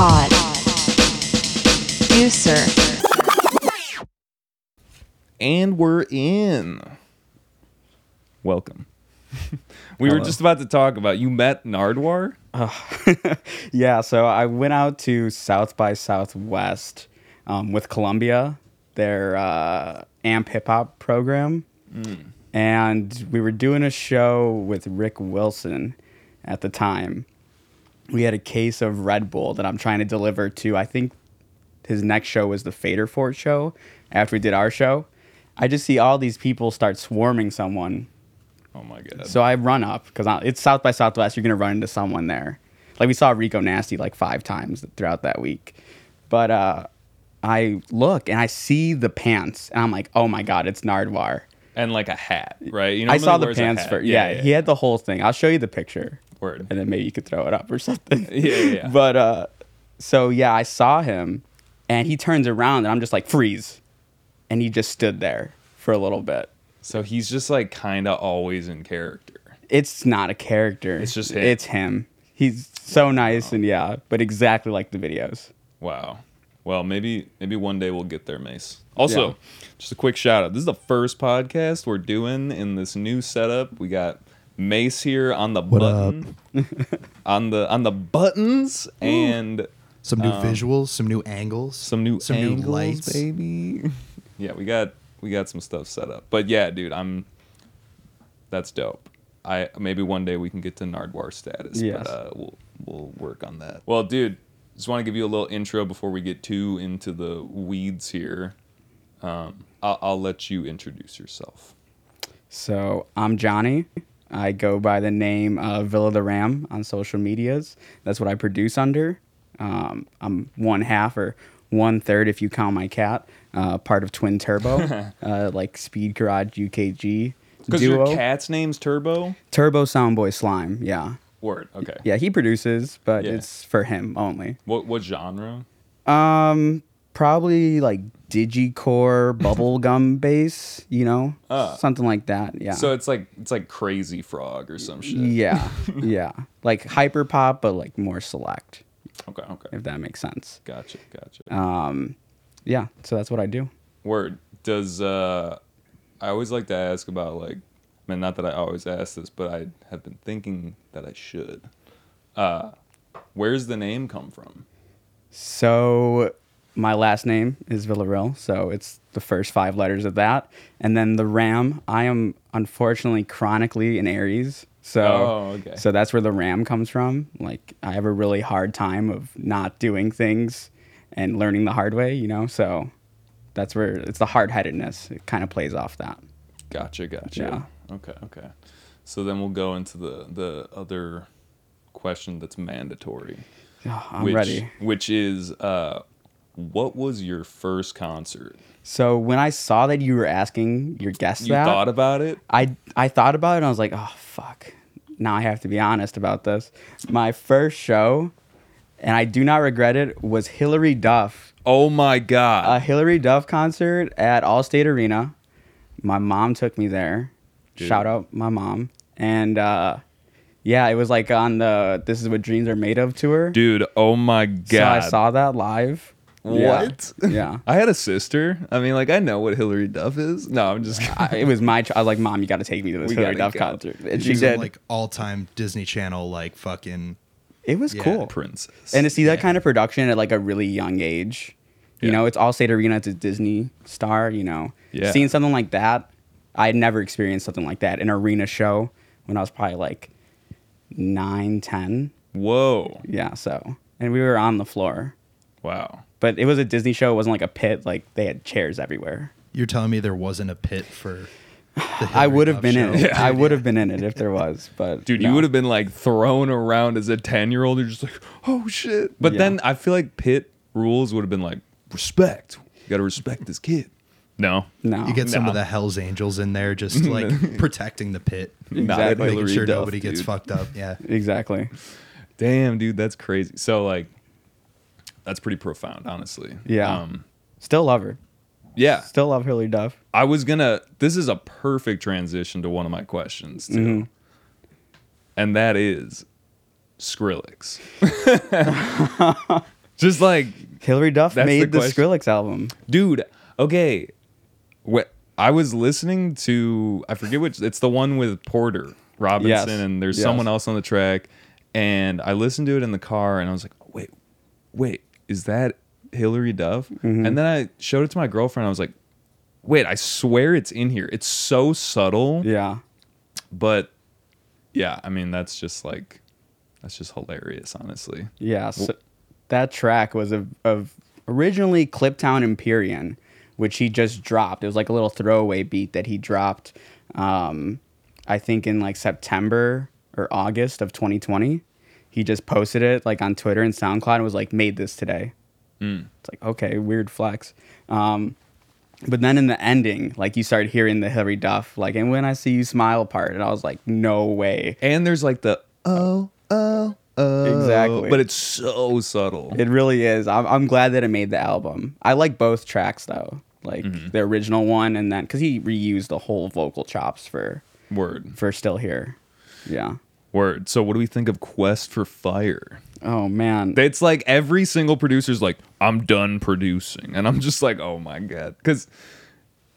Pod. You, sir. And we're in. Welcome. we were just about to talk about you met Nardwuar. yeah, so I went out to South by Southwest um, with Columbia, their uh, AMP hip hop program. And we were doing a show with Rick Wilson at the time. We had a case of Red Bull that I'm trying to deliver to, I think his next show was the Fader Fort show after we did our show. I just see all these people start swarming someone Oh my god. so I run up because it's South by Southwest. You're gonna run into someone there. Like we saw Rico Nasty like five times throughout that week. But uh, I look and I see the pants, and I'm like, oh my god, it's Nardwuar. and like a hat, right? You know, I saw the pants for yeah, He had the whole thing. I'll show you the picture, Word. and then maybe you could throw it up or something. Yeah, yeah, yeah. But uh, so yeah, I saw him, and he turns around, and I'm just like freeze, and he just stood there for a little bit. So he's just like kind of always in character. it's not a character. It's just him. It's him. He's so nice and yeah, but exactly like the videos. Wow. Well, maybe maybe one day we'll get there, Mase. Also, Yeah. just a quick shout out. This is the first podcast we're doing in this new setup. We got Mase here on the What button, on the on the buttons, and Some new Um, visuals, some new angles, some new some angles, new lights. baby. yeah, we got we got some stuff set up. But yeah, dude, I'm that's dope. I maybe one day we can get to Nardwuar status. Yes. But uh, we'll we'll work on that. Well, dude, just want to give you a little intro before we get too into the weeds here. Um, I'll, I'll let you introduce yourself. So I'm Johnny. I go by the name of Villa the Ram on social medias. That's what I produce under. Um, I'm one half or one third if you count my cat. Uh, part of Twin Turbo, uh, like Speed Garage UKG Because your cat's name's Turbo. Turbo Soundboy Slime. Yeah, Word. Okay. yeah. He produces, but Yeah. it's for him only. What what genre? Um, probably like digicore bubblegum bass, you know, Ah. something like that. Yeah. So it's like it's like Crazy Frog or some shit. yeah, yeah, like hyper pop, but like more select, Okay. Okay. if that makes sense. Gotcha. Gotcha. Um, yeah. So that's what I do. Word. Does uh I always like to ask about like I mean not that I always ask this, but I have been thinking that I should. Uh where's the name come from? So my last name is Villarreal, so it's the first five letters of that, and then the Ram. I am unfortunately chronically an Aries, so Oh, okay. so that's where the Ram comes from. Like I have a really hard time of not doing things and learning the hard way, you know. So that's where it's the hard headedness. It kind of plays off that. Gotcha, gotcha. Yeah. Okay, okay. So then we'll go into the the other question that's mandatory. Oh, I'm which, ready. Which is uh what was your first concert? So when I saw that you were asking your guests You that, thought about it? I I thought about it and I was like, oh fuck. Now I have to be honest about this. My first show, and I do not regret it, was Hilary Duff. Oh my god. A Hilary Duff concert at Allstate Arena. My mom took me there. Dude. Shout out my mom. And uh yeah, it was like on the This Is What Dreams Are Made Of tour. Dude, oh my god. So I saw that live. Yeah. What? Yeah. I had a sister. I mean, like I know what Hilary Duff is. No, I'm just. I, it was my. ch- I was like, "Mom, you got to take me to this We Hilary Duff go." concert," and she She's a, did. like all-time Disney Channel, like fucking. it was Yeah. cool. princess. and to see that Yeah. kind of production at like a really young age you Yeah. know it's Allstate Arena it's a disney star you know Yeah. seeing something like that i had never experienced something like that an arena show when i was probably like 9 10 Whoa! yeah so and we were on the floor Wow. But it was a disney show it wasn't like a pit like they had chairs everywhere You're telling me there wasn't a pit for. I would have Duff been in show? it i would have been in it if there was but Dude, no. you would have been like thrown around as a 10 year old. You're just like, oh shit. But Yeah. then I feel like pit rules would have been like, respect. You got to respect this kid. No. no You get some No. of the Hell's Angels in there, just like protecting the pit, Exactly. making sure Duff, nobody gets fucked up. Yeah. exactly Damn, dude, that's crazy. So, like, that's pretty profound, honestly. Yeah. Um, still love her yeah. still love hilary duff I was gonna. This is a perfect transition to one of my questions too, Mm-hmm. and that is Skrillex. Just like, Hilary Duff made the the. Skrillex album. dude, okay. What I was listening to, I forget which. It's the one with Porter Robinson, Yes. and there's Yes. someone else on the track. And I listened to it in the car, and I was like, wait, wait, is that Hilary Duff? Mm-hmm. And then I showed it to my girlfriend. I was like, wait, I swear it's in here. It's so subtle, Yeah. but yeah, I mean that's just like that's just hilarious, honestly. Yeah, so that track was of, of originally Cliptown Empyrean, which he just dropped. It was like a little throwaway beat that he dropped, um, I think in like September or August of 2020. He just posted it like on Twitter and SoundCloud and was like, "Made this today." It's like okay, weird flex. Um, but then in the ending, like you started hearing the Hilary Duff, like, and when I see you smile part, and I was like, no way. And there's like the oh oh oh Exactly. but it's so subtle. It really is. I'm, I'm glad that it made the album. I like both tracks though, like Mm-hmm. the original one and then because he reused the whole vocal chops for Word for Still Here. Yeah. Word. So what do we think of Quest for Fire? Oh man. It's like every single producer's like, I'm done producing. And I'm just like, oh my God. Because,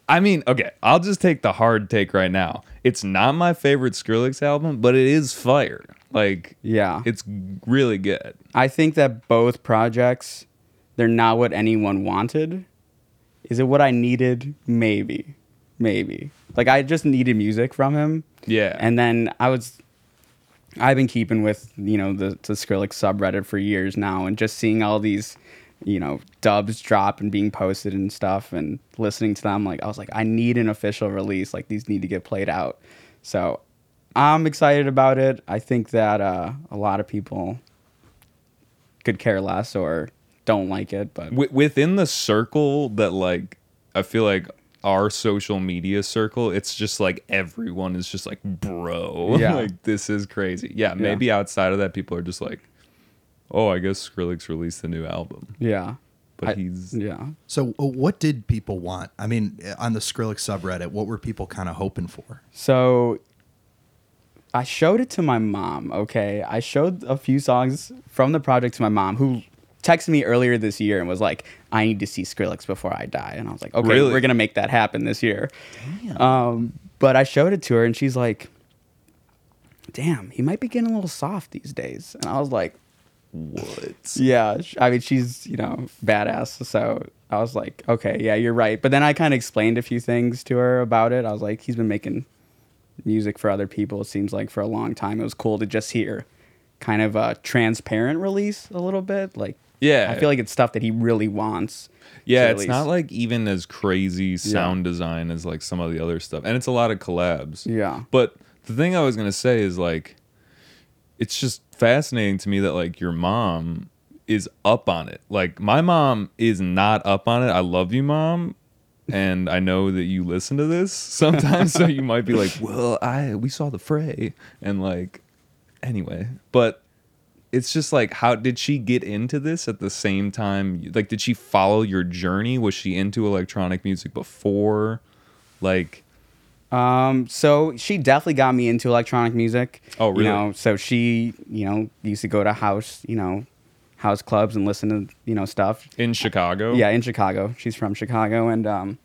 I mean, okay, I'll just take the hard take right now. It's not my favorite Skrillex album, but it is fire. Like, yeah. it's really good. I think that both projects, they're not what anyone wanted. Is it what I needed? Maybe. Maybe. Like I just needed music from him. Yeah. And then I was I've been keeping with, you know, the, the Skrillex subreddit for years now and just seeing all these, you know, dubs drop and being posted and stuff and listening to them, like I was like, I need an official release. Like these need to get played out. So I'm excited about it. I think that uh, a lot of people could care less or don't like it, but Wi- within the circle that like I feel like our social media circle, it's just like everyone is just like, bro, Yeah. like this is crazy. Yeah, maybe outside of that, people are just like, oh, I guess Skrillex released a new album, yeah. but I- he's yeah. So, uh, what did people want? I mean, uh, on the Skrillex subreddit, what were people kind of hoping for? So I showed it to my mom, okay? I showed a few songs from the project to my mom who texted me earlier this year and was like, I need to see Skrillex before I die. And I was like, okay, Really? we're going to make that happen this year. Um, but I showed it to her and she's like, damn, he might be getting a little soft these days. And I was like, what? yeah, I mean, she's, you know, badass. So I was like, okay, yeah, you're right. But then I kind of explained a few things to her about it. I was like, he's been making music for other people, it seems like, for a long time. It was cool to just hear kind of a transparent release a little bit. Like, Yeah. I feel like it's stuff that he really wants. Yeah, it's not like even as crazy sound design as like some of the other stuff, and it's a lot of collabs. Yeah. But the thing I was gonna say is like, it's just fascinating to me that like your mom is up on it. Like my mom is not up on it. I love you, mom, and I know that you listen to this sometimes, so you might be like, well, I we saw the fray, and like, anyway, but it's just like how did she get into this at the same time like did she follow your journey was she into electronic music before like Um, so she definitely got me into electronic music. Oh, really? You know, so she, you know, used to go to house, you know, house clubs and listen to, you know, stuff. in chicago Yeah, in Chicago. She's from Chicago, and um,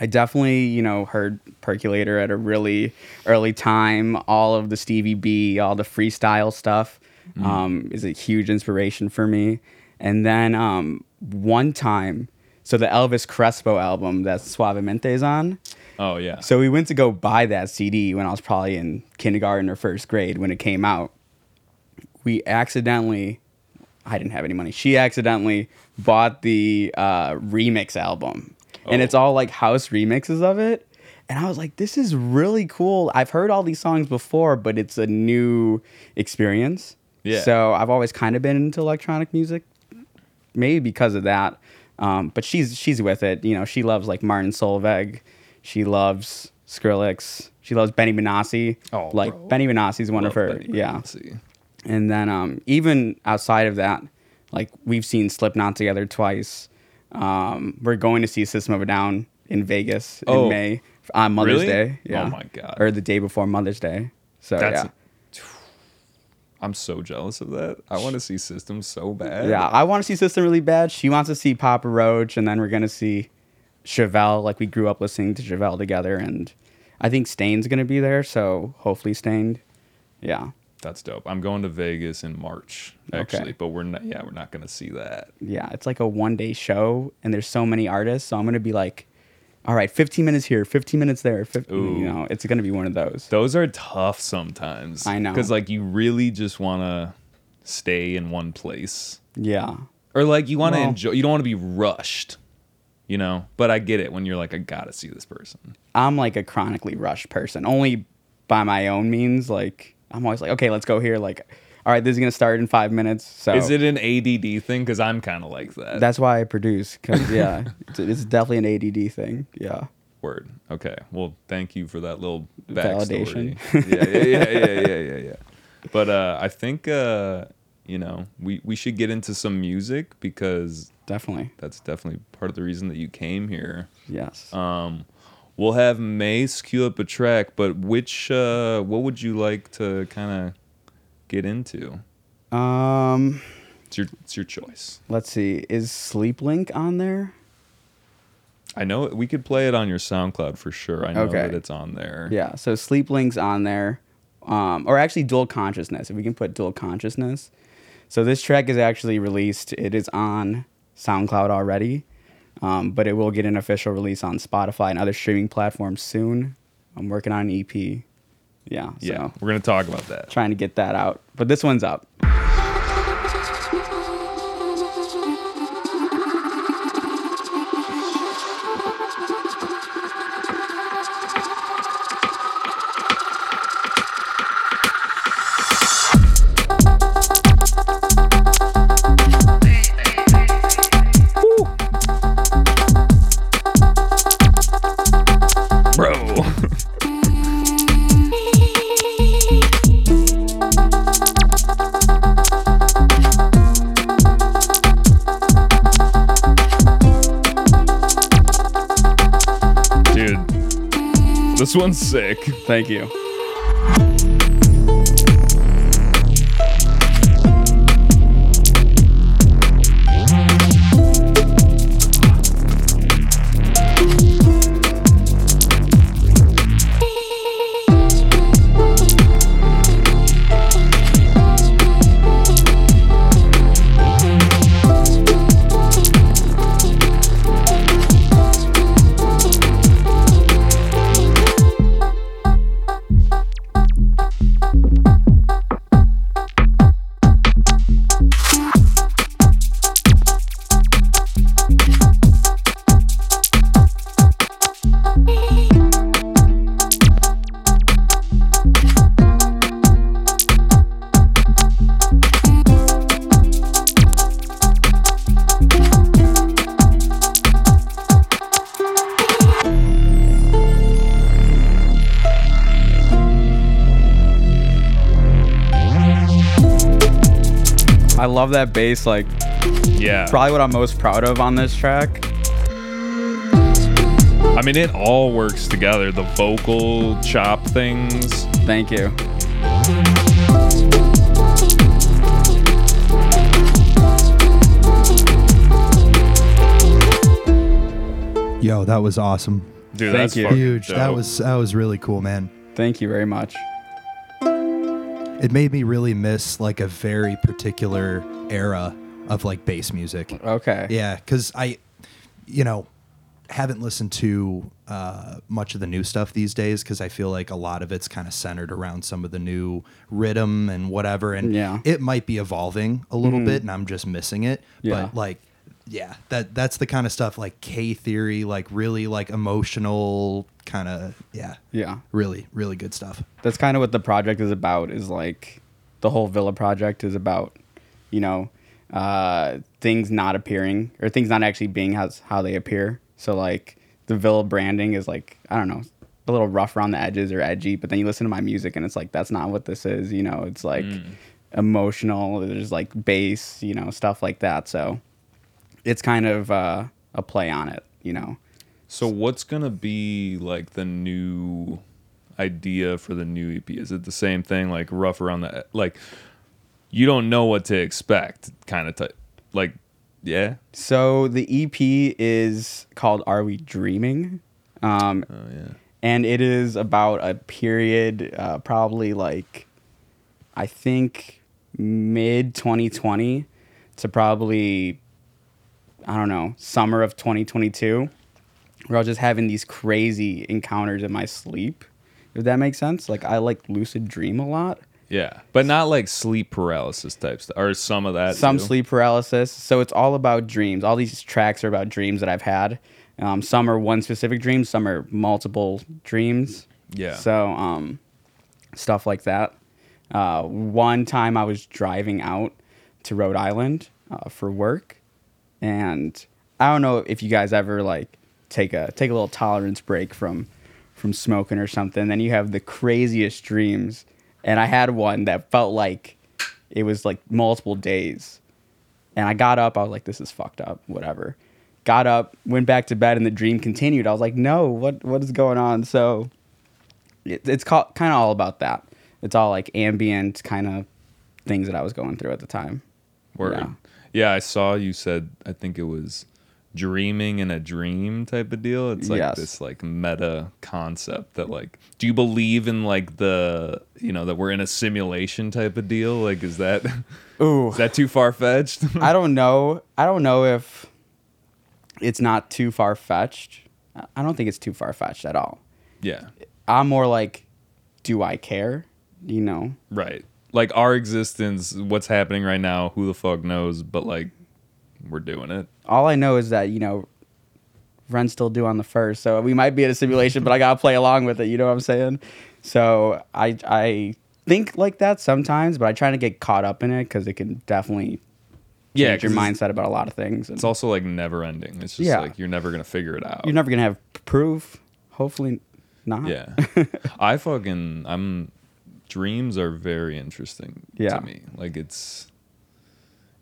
I definitely, you know, heard Percolator at a really early time. All of the Stevie B, all the freestyle stuff, um, is a huge inspiration for me. And then um, one time, so the Elvis Crespo album that Suavemente's on. oh yeah So we went to go buy that CD when I was probably in kindergarten or first grade when it came out. We accidentally, I didn't have any money. She accidentally bought the uh, remix album, and Oh. it's all like house remixes of it. And I was like, this is really cool. I've heard all these songs before, but it's a new experience. Yeah. So I've always kind of been into electronic music, maybe because of that. Um, but she's she's with it. You know, she loves like Martin Solveig. She loves Skrillex. She loves Benny Benassi. Oh, like bro. Benny Benassi's one of her. Benny yeah. Benassi. And then um, even outside of that, like we've seen Slipknot together twice. Um, we're going to see System of a Down in Vegas in Oh, May on Mother's really? Day. Oh my God. Or the day before Mother's Day. So That's- yeah. I'm so jealous of that. I want to see System so bad. Yeah, I want to see System really bad. She wants to see Papa Roach, and then we're gonna see Chevelle. Like we grew up listening to Chevelle together, and I think Staind's gonna be there. So hopefully Staind. Yeah, That's dope. I'm going to Vegas in March actually, Okay. but we're not. Yeah, we're not gonna see that. yeah. It's like a one day show, and there's so many artists. So I'm gonna be like, all right, 15 minutes here, 15 minutes there. 15, Ooh. you know, it's gonna be one of those. Those are tough sometimes. I know. because like you really just want to stay in one place, Yeah, or like you want to Well- enjoy. You don't want to be rushed. You know, but I get it when you're like, I gotta see this person. I'm like a chronically rushed person, only by my own means. Like I'm always like, okay, let's go here. Like, all right, this is gonna start in five minutes. So Is it an ADD thing? Because I'm kind of like that. That's why I produce. Cause yeah, it's, it's definitely an ADD thing. Yeah. Word. Okay. Well, thank you for that little backstory. Validation. yeah, yeah, yeah, yeah, yeah, yeah, yeah. But uh, I think uh, you know we we should get into some music because Definitely. that's definitely part of the reason that you came here. Yes. Um, we'll have Mase cue up a track, but which uh, what would you like to kind of get into? um, It's your it's your choice. let's see. Is Sleep Link on there? I know we could play it on your SoundCloud for sure. I know Okay. that it's on there. Yeah. So Sleep Link's on there. Um, or actually Dual Consciousness. If we can put Dual Consciousness. So this track is actually released. It is on SoundCloud already. Um, but it will get an official release on Spotify and other streaming platforms soon. I'm working on an EP. Yeah. So Yeah, we're gonna talk about that. trying to get that out. But this one's up. Sick. Thank you. Love that bass. Like, Yeah. probably what I'm most proud of on this track. I mean, it all works together. The vocal chop things. Thank you. Yo, that was awesome. Dude, Thank that's you. fucking Huge. That dope. was that was really cool, man. Thank you very much. It made me really miss like a very particular era of like bass music. Okay. Yeah, because I, you know, haven't listened to uh, much of the new stuff these days because I feel like a lot of it's kind of centered around some of the new rhythm and whatever. And Yeah. it might be evolving a little bit, and I'm just missing it. Yeah. But like, yeah, that that's the kind of stuff like K theory, like really like emotional kind of yeah, Yeah. really really good stuff. That's kind of what the project is about. Is like the whole Villa project is about, you know, uh, things not appearing or things not actually being as how they appear. So like the Villa branding is like I don't know, a little rough around the edges or edgy. But then you listen to my music and it's like that's not what this is. You know, it's like emotional. There's like bass. You know, stuff like that. So it's kind of uh, a play on it. You know. So what's gonna be like the new idea for the new EP? Is it the same thing, like rough around the like you don't know what to expect kind of type like yeah? So the EP is called "Are We Dreaming," um, oh yeah. and it is about a period, uh, probably like, I think mid 2020 to probably, I don't know, summer of 2022, where I was just having these crazy encounters in my sleep. If that makes sense, like I like lucid dream a lot. yeah but not like sleep paralysis type stuff or some of that some too? sleep paralysis. So it's all about dreams. All these tracks are about dreams that I've had. Um, some are one specific dream, some are multiple dreams. Yeah. So um, stuff like that. Uh, one time I was driving out to Rhode Island uh, for work, and I don't know if you guys ever like take a take a little tolerance break from from smoking or something. Then you have the craziest dreams, and I had one that felt like it was like multiple days. And I got up, I was like, this is fucked up, whatever. Got up, went back to bed, and the dream continued. I was like, no, what what is going on? So it, it's kind of all about that. It's all like ambient kind of things that I was going through at the time. Word. Yeah. Yeah. I saw you said I think it was dreaming in a dream type of deal. It's like Yes. this like meta concept that like do you believe in like the you know that we're in a simulation type of deal? Like is that Ooh, is that too far fetched? I don't know. I don't know if it's not too far fetched. I don't think it's too far fetched at all. yeah. I'm more like, do I care? You know, Right. Like our existence, what's happening right now, who the fuck knows, but like we're doing it. all I know is that you know, rent's still due on the first, so we might be in a simulation, but I gotta play along with it. You know what I'm saying? So I I think like that sometimes, but I try to get caught up in it because it can definitely Yeah, change your mindset about a lot of things. And It's also like never ending. It's just Yeah. like you're never gonna figure it out. you're never gonna have proof. Hopefully not. Yeah. I fucking I'm dreams are very interesting Yeah. to me. Like it's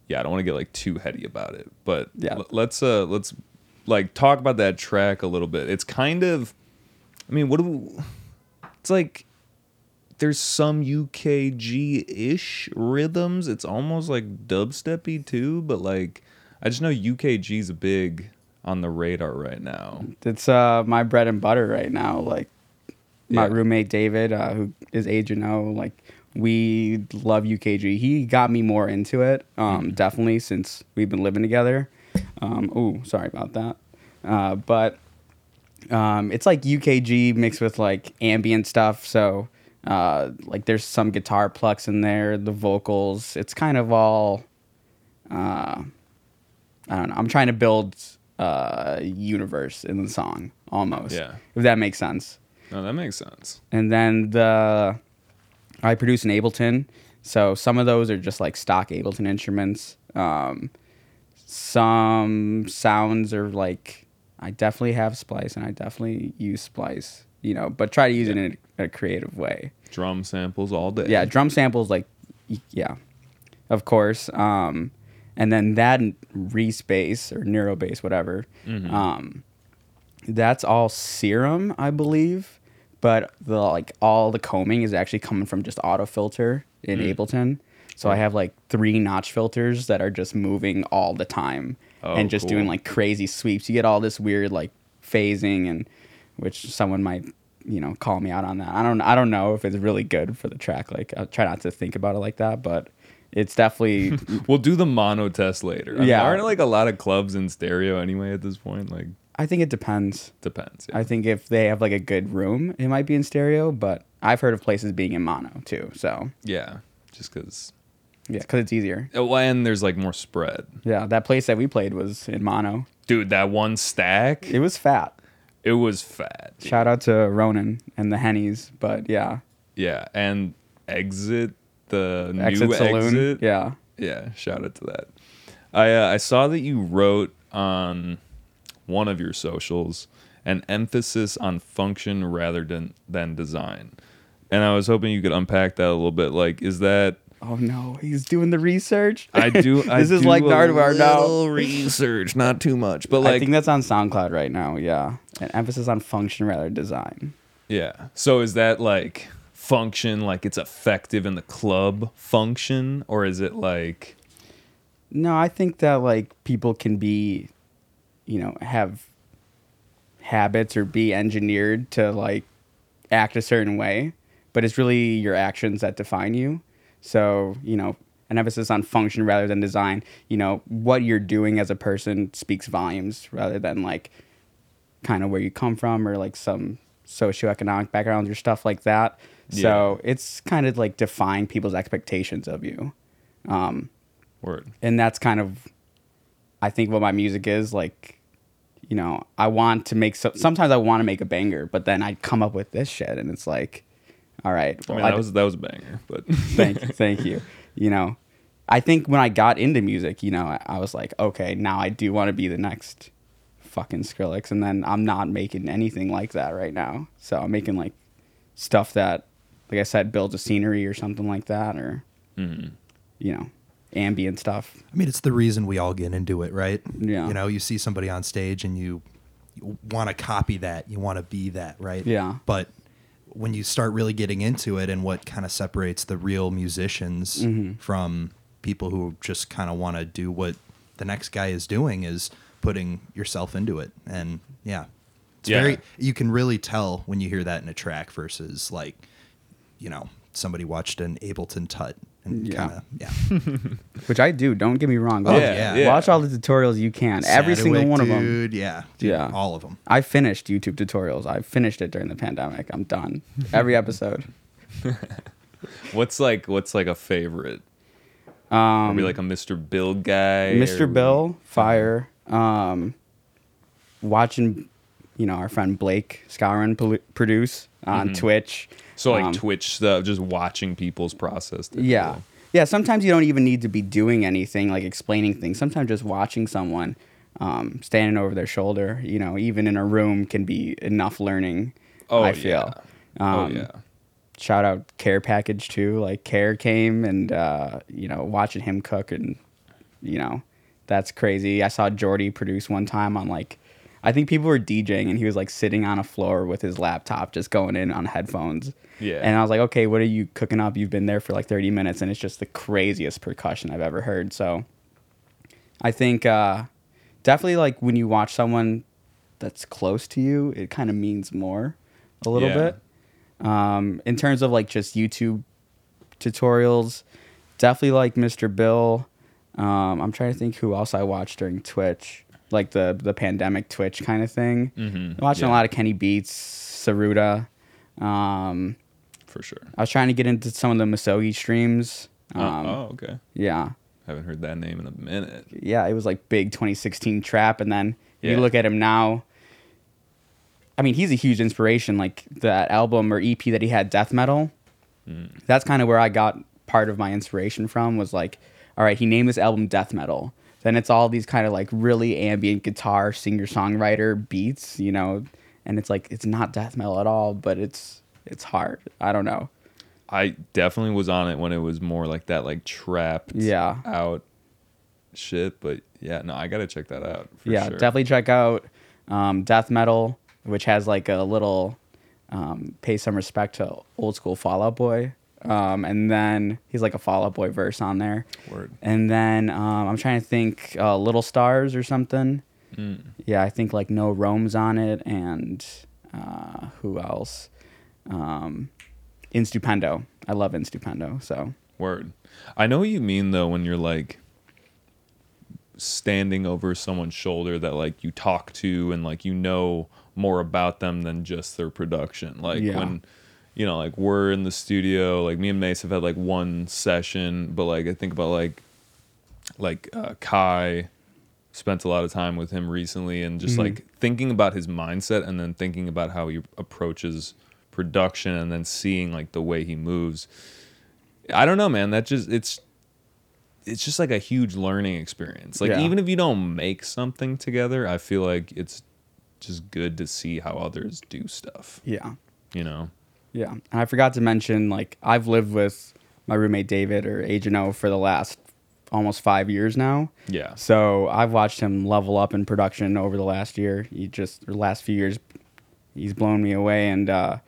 yeah, I don't want to get like too heady about it, but Yeah. l- let's uh let's like talk about that track a little bit. It's kind of I mean, what do we, it's like there's some UKG-ish rhythms. It's almost like dubsteppy too, but like I just know UKG's big on the radar right now. It's uh my bread and butter right now. Like my Yeah. roommate David, uh, who is Agent O, like we love UKG. He got me more into it, um, definitely since we've been living together. Um, oh, sorry about that. Uh, but um, it's like UKG mixed with like ambient stuff. So uh, like there's some guitar plucks in there, the vocals. It's kind of all. Uh, I don't know. I'm trying to build uh, universe in the song almost. Yeah. If that makes sense. No, that makes sense. And then the I produce in Ableton, so some of those are just like stock Ableton instruments. Um, some sounds are like I definitely have Splice and I definitely use Splice, you know, but try to use it in a, a creative way. Drum samples all day. Yeah, drum samples like yeah, of course. Um, and then that respace or neurobase, whatever. Um, that's all serum, I believe. But the like all the combing is actually coming from just auto filter in mm. Ableton. So I have like three notch filters that are just moving all the time Oh, and just doing like crazy sweeps. You get all this weird like phasing and which someone might you know call me out on that. I don't I don't know if it's really good for the track. Like I try not to think about it like that, but it's definitely We'll do the mono test later. I mean, Yeah. aren't like a lot of clubs in stereo anyway at this point? Like I think it depends. depends. Yeah. I think if they have like a good room, it might be in stereo, but I've heard of places being in mono too. So yeah. Just because. yeah, because it's easier. Oh, and there's like more spread. Yeah, that place that we played was in mono. Dude, that one stack, It was fat. it was fat. dude. Shout out to Ronan and the Hennies, but yeah, Yeah, and exit the Exit new Saloon. exit. Yeah, yeah. Shout out to that. I uh, I saw that you wrote on one of your socials an emphasis on function rather than than design, and I was hoping you could unpack that a little bit. Like, is that Oh no, he's doing the research. I do. I This is do like a Nardwuar now. research, not too much, but like I think that's on SoundCloud right now. Yeah, an emphasis on function rather than design. yeah. So is that like function like it's effective in the club function or is it like No, I think that like people can be, you know, have habits or be engineered to like act a certain way, but it's really your actions that define you. So, you know, an emphasis on function rather than design. You know, what you're doing as a person speaks volumes rather than like kind of where you come from or like some socioeconomic backgrounds or stuff like that. So it's kind of like define people's expectations of you. Um, word and that's kind of i think what my music is like you know i want to make so, sometimes i want to make a banger but then i come up with this shit and it's like all right i well, mean I that was that was a banger but thank you thank you. You know i think when i got into music you know i, I was like okay now i do want to be the next fucking skrillex and then i'm not making anything like that right now. So i'm making like stuff that like i said builds a scenery or something like that or Mm-hmm. you know ambient stuff I mean, it's the reason we all get into it, right? Yeah. You know, you see somebody on stage and you, you want to copy that, you want to be that, right? Yeah. But when you start really getting into it and what kind of separates the real musicians Mm-hmm. from people who just kind of want to do what the next guy is doing is putting yourself into it. And yeah, it's Yeah. very, you can really tell when you hear that in a track versus like, you know, somebody watched an Ableton Tut and Yeah. kind of, yeah. which I do. Don't get me wrong. Oh, Watch, yeah. yeah. watch all the tutorials you can. Every single Sadowick, one of them. dude, Yeah, dude, Yeah. all of them. I finished YouTube tutorials. I finished it during the pandemic. I'm done. Every episode. what's like what's like a favorite are Um, we like a mr bill guy Mr. or- Bill, fire. Um, watching, you know, our friend Blake pol- produce on Twitch. so like Um, twitch stuff just watching people's process Yeah. Yeah, sometimes you don't even need to be doing anything like explaining things. Sometimes just watching someone um, standing over their shoulder, you know, even in a room can be enough learning. oh I feel. yeah. oh Um, yeah Shout out Care Package too. Like Care came and uh, you know watching him cook and you know that's crazy. I saw Jordy produce one time on like I think people were DJing and he was like sitting on a floor with his laptop just going in on headphones. Yeah. And I was like, okay, what are you cooking up? You've been there for like 30 minutes and it's just the craziest percussion I've ever heard. So I think uh, definitely like when you watch someone that's close to you, it kind of means more a little Yeah. bit. Um, in terms of like just YouTube tutorials, definitely like Mr. Bill. Um, I'm trying to think who else I watched during Twitch, like the the pandemic Twitch kind of thing. Mhm, Watching a lot of Kenny Beats, Saruda. Um, for sure I was trying to get into some of the Masogi streams. Oh, Um, oh okay Yeah, haven't heard that name in a minute yeah, it was like big 2016 trap, and then Yeah. you look at him now. I mean, he's a huge inspiration. Like that album or EP that he had, Death Metal. That's kind of where I got part of my inspiration from. Was like, all right, he named this album Death Metal. Then it's all these kind of like really ambient guitar singer songwriter beats, you know, and it's like it's not death metal at all, but it's it's hard. I don't know. I definitely was on it when it was more like that, like trapped Yeah. out shit. But yeah, no, I gotta check that out. For yeah, sure. definitely check out um, Death Metal, which has like a little um, pay some respect to old school Fall Out Boy. Um, and then he's like a Fall Out Boy verse on there. Word. And then um, I'm trying to think uh, Little Stars or something. Mm. Yeah, I think like No Rome's on it, and uh, who else? Um, Instupendo. I love Instupendo. So Word. I know what you mean though when you're like standing over someone's shoulder that like you talk to and like you know more about them than just their production. Like Yeah. when you know, like we're in the studio, like me and Mase have had like one session, but like I think about like like uh, Kai spent a lot of time with him recently and just like thinking about his mindset and then thinking about how he approaches production and then seeing like the way he moves. I don't know, man. That just it's it's just like a huge learning experience. Like Yeah. even if you don't make something together, I feel like it's just good to see how others do stuff. yeah. You know? Yeah, and I forgot to mention like I've lived with my roommate David or Agent O for the last almost five years now. Yeah. So I've watched him level up in production over the last year. He just the last few years, he's blown me away, and uh,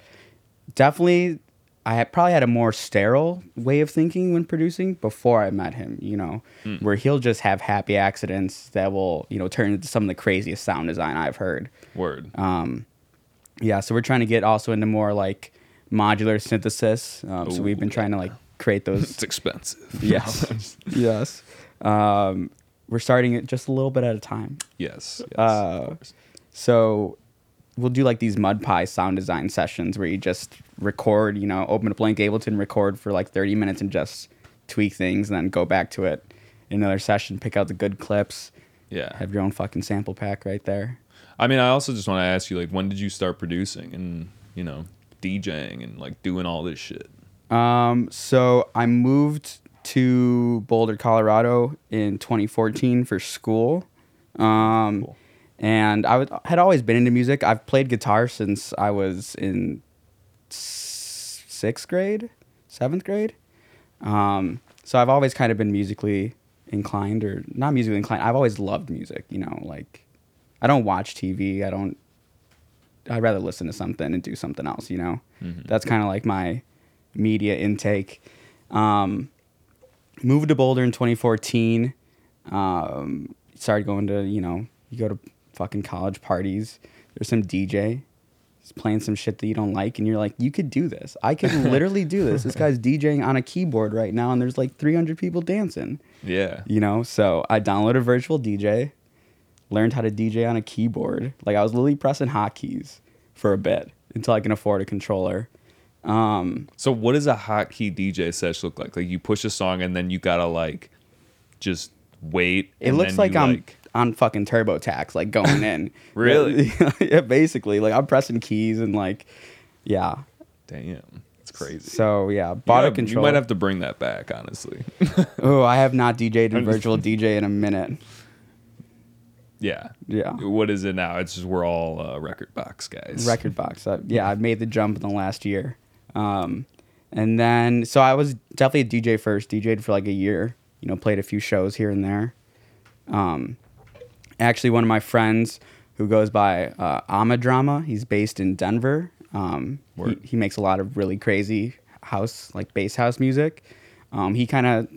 definitely I had probably had a more sterile way of thinking when producing before I met him. You know, where he'll just have happy accidents that will you know turn into some of the craziest sound design I've heard. Word. Um, yeah, so we're trying to get also into more like modular synthesis. Um, so we've been trying to like create those. it's expensive. yes, yes. Um, we're starting it just a little bit at a time. yes. yes Uh. So we'll do like these mud pie sound design sessions where you just record, you know, open up blank Ableton, record for like 30 minutes and just tweak things and then go back to it in another session, pick out the good clips, Yeah. have your own fucking sample pack right there. I mean, I also just want to ask you, like, when did you start producing and you know DJing and like doing all this shit? Um, so I moved to Boulder, Colorado in 2014 for school. Um, Cool. and I had always been into music. I've played guitar since I was in s- sixth grade, seventh grade. Um, so I've always kind of been musically inclined, or not musically inclined. I've always loved music. You know, like I don't watch TV. I don't. I'd rather listen to something and do something else. You know, that's kind of like my media intake. Um, moved to Boulder in 2014. Um, started going to you know you go to fucking college parties. There's some DJ. He's playing some shit that you don't like, and you're like, you could do this. I could literally do this. This guy's DJing on a keyboard right now, and there's like 300 people dancing. Yeah. You know, so I downloaded Virtual DJ, learned how to DJ on a keyboard. Like I was literally pressing hotkeys for a bit until I can afford a controller. Um, So what does a hotkey DJ sesh look like? Like you push a song and then you gotta like just wait. it and looks like you, I'm on fucking TurboTax, like going in. Really? Yeah, basically. Like I'm pressing keys and like, yeah. damn, it's crazy. So yeah, You bought a have- controller. You might have to bring that back, honestly. Oh, I have not DJ'd in virtual DJ in a minute. Yeah. Yeah. What is it now? It's just we're all uh, rekordbox guys. rekordbox. Uh, yeah, I've made the jump in the last year. Um, and then, so I was definitely a DJ first, DJ'd for like a year, you know, played a few shows here and there. Um, actually, one of my friends who goes by uh, Amadrama, he's based in Denver. Um, he, he makes a lot of really crazy house, like bass house music. Um, he kind of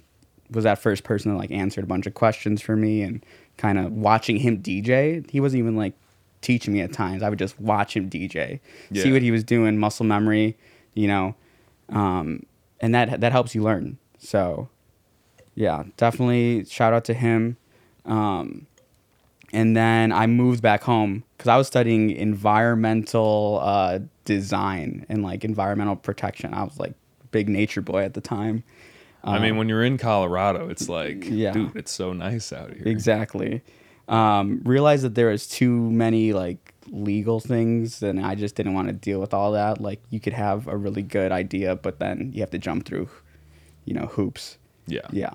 was that first person that like answered a bunch of questions for me and kind of watching him DJ. He wasn't even like teaching me at times. I would just watch him DJ, see what he was doing, muscle memory, you know, um, and that that helps you learn. So, yeah, definitely shout out to him. Um, and then I moved back home because I was studying environmental uh, design and like environmental protection. I was like big nature boy at the time. I mean, when you're in Colorado, it's like, Yeah. dude, it's so nice out here. Exactly. Um, realized that there was too many like legal things, and I just didn't want to deal with all that. Like, you could have a really good idea, but then you have to jump through, you know, hoops. Yeah. Yeah.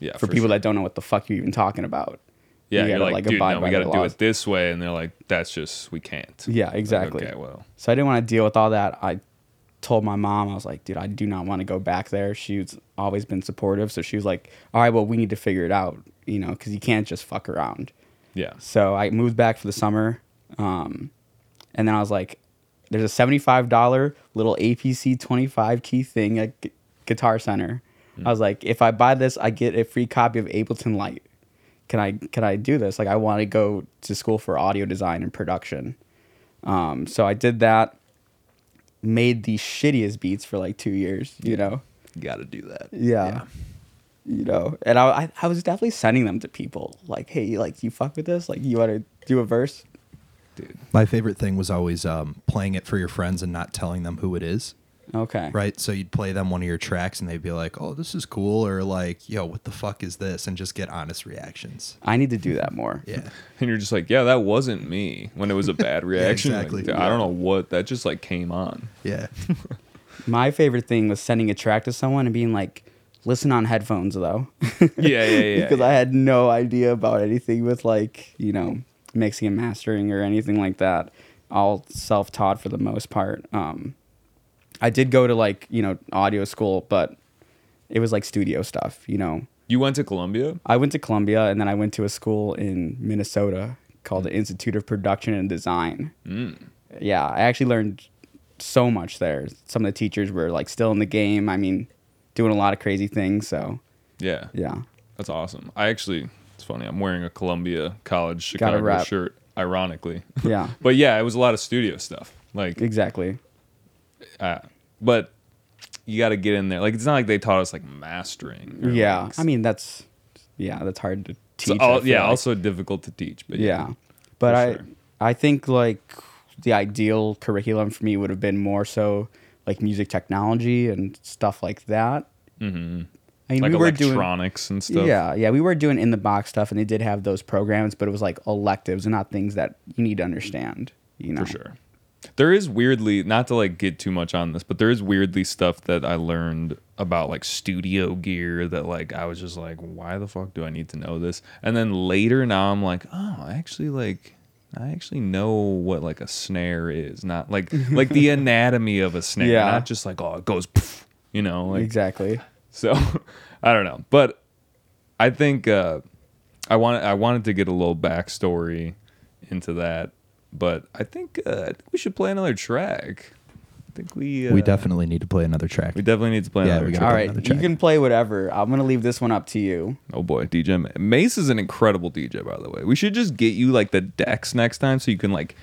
Yeah. For, people sure. that don't know what the fuck you're even talking about. Yeah, you you're gotta, like, like, dude, no, we got to do it this way, and they're like, that's just we can't. Yeah, Like, exactly. okay, well, So I didn't want to deal with all that. I told my mom, I was like, dude, I do not want to go back there. She's always been supportive. So she was like, all right, well, we need to figure it out, you know, because you can't just fuck around. yeah, So I moved back for the summer. Um, and then I was like, there's a $75 little APC 25 key thing at Gu- Guitar Center. I was like, if I buy this, I get a free copy of Ableton Lite. Can I can I do this? Like I want to go to school for audio design and production. Um, so I did that. Made the shittiest beats for like two years, you know. you got to do that. Yeah. You know, and I, I I was definitely sending them to people like, hey, like you fuck with this? Like you want to do a verse? dude. My favorite thing was always um, playing it for your friends and not telling them who it is. Okay. Right. So you'd play them one of your tracks and they'd be like, oh, this is cool. Or like, yo, what the fuck is this? And just get honest reactions. I need to do that more. Yeah. And you're just like, yeah, that wasn't me when it was a bad reaction. Like, exactly. dude, I don't know what that just like came on. Yeah. My favorite thing was sending a track to someone and being like, listen on headphones though. Yeah, yeah, yeah. because yeah. I had no idea about anything with like, you know, mixing and mastering or anything like that. All self taught for the most part. Um, I did go to like, you know, audio school, but it was like studio stuff, you know. you went to Columbia. I went to Columbia and then I went to a school in Minnesota called the Institute of Production and Design. Mm. Yeah, I actually learned so much there. Some of the teachers were like still in the game. I mean, doing a lot of crazy things. So Yeah. yeah, That's awesome. I actually, it's funny. I'm wearing a Columbia College Chicago shirt, ironically. yeah, but yeah, it was a lot of studio stuff. Like, exactly. Uh, but you got to get in there. Like, it's not like they taught us like mastering. or, Yeah, like, I mean that's yeah, that's hard to teach. I al- feel yeah, like. also difficult to teach. But yeah, but I sure. I think like the ideal curriculum for me would have been more so like music technology and stuff like that. hmm I mean, like we were doing electronics and stuff. Yeah, yeah, we were doing in the box stuff, and they did have those programs, but it was like electives and not things that you need to understand. You know, for sure. There is weirdly not to like get too much on this, but there is weirdly stuff that I learned about like studio gear that like I was just like, why the fuck do I need to know this? And then later now I'm like, oh, I actually like I actually know what like a snare is, not like like the anatomy of a snare, Yeah. not just like oh it goes, poof, you know, like exactly. so I don't know, but I think uh, I wanted I wanted to get a little backstory into that, but I think uh, I think we should play another track. I think we uh, we definitely need to play another track. we definitely need to play Yeah, another we track. gotta All play right, another you track. can play whatever. I'm gonna leave this one up to you. Oh boy, DJ Mase is an incredible DJ by the way. We should just get you like the decks next time so you can like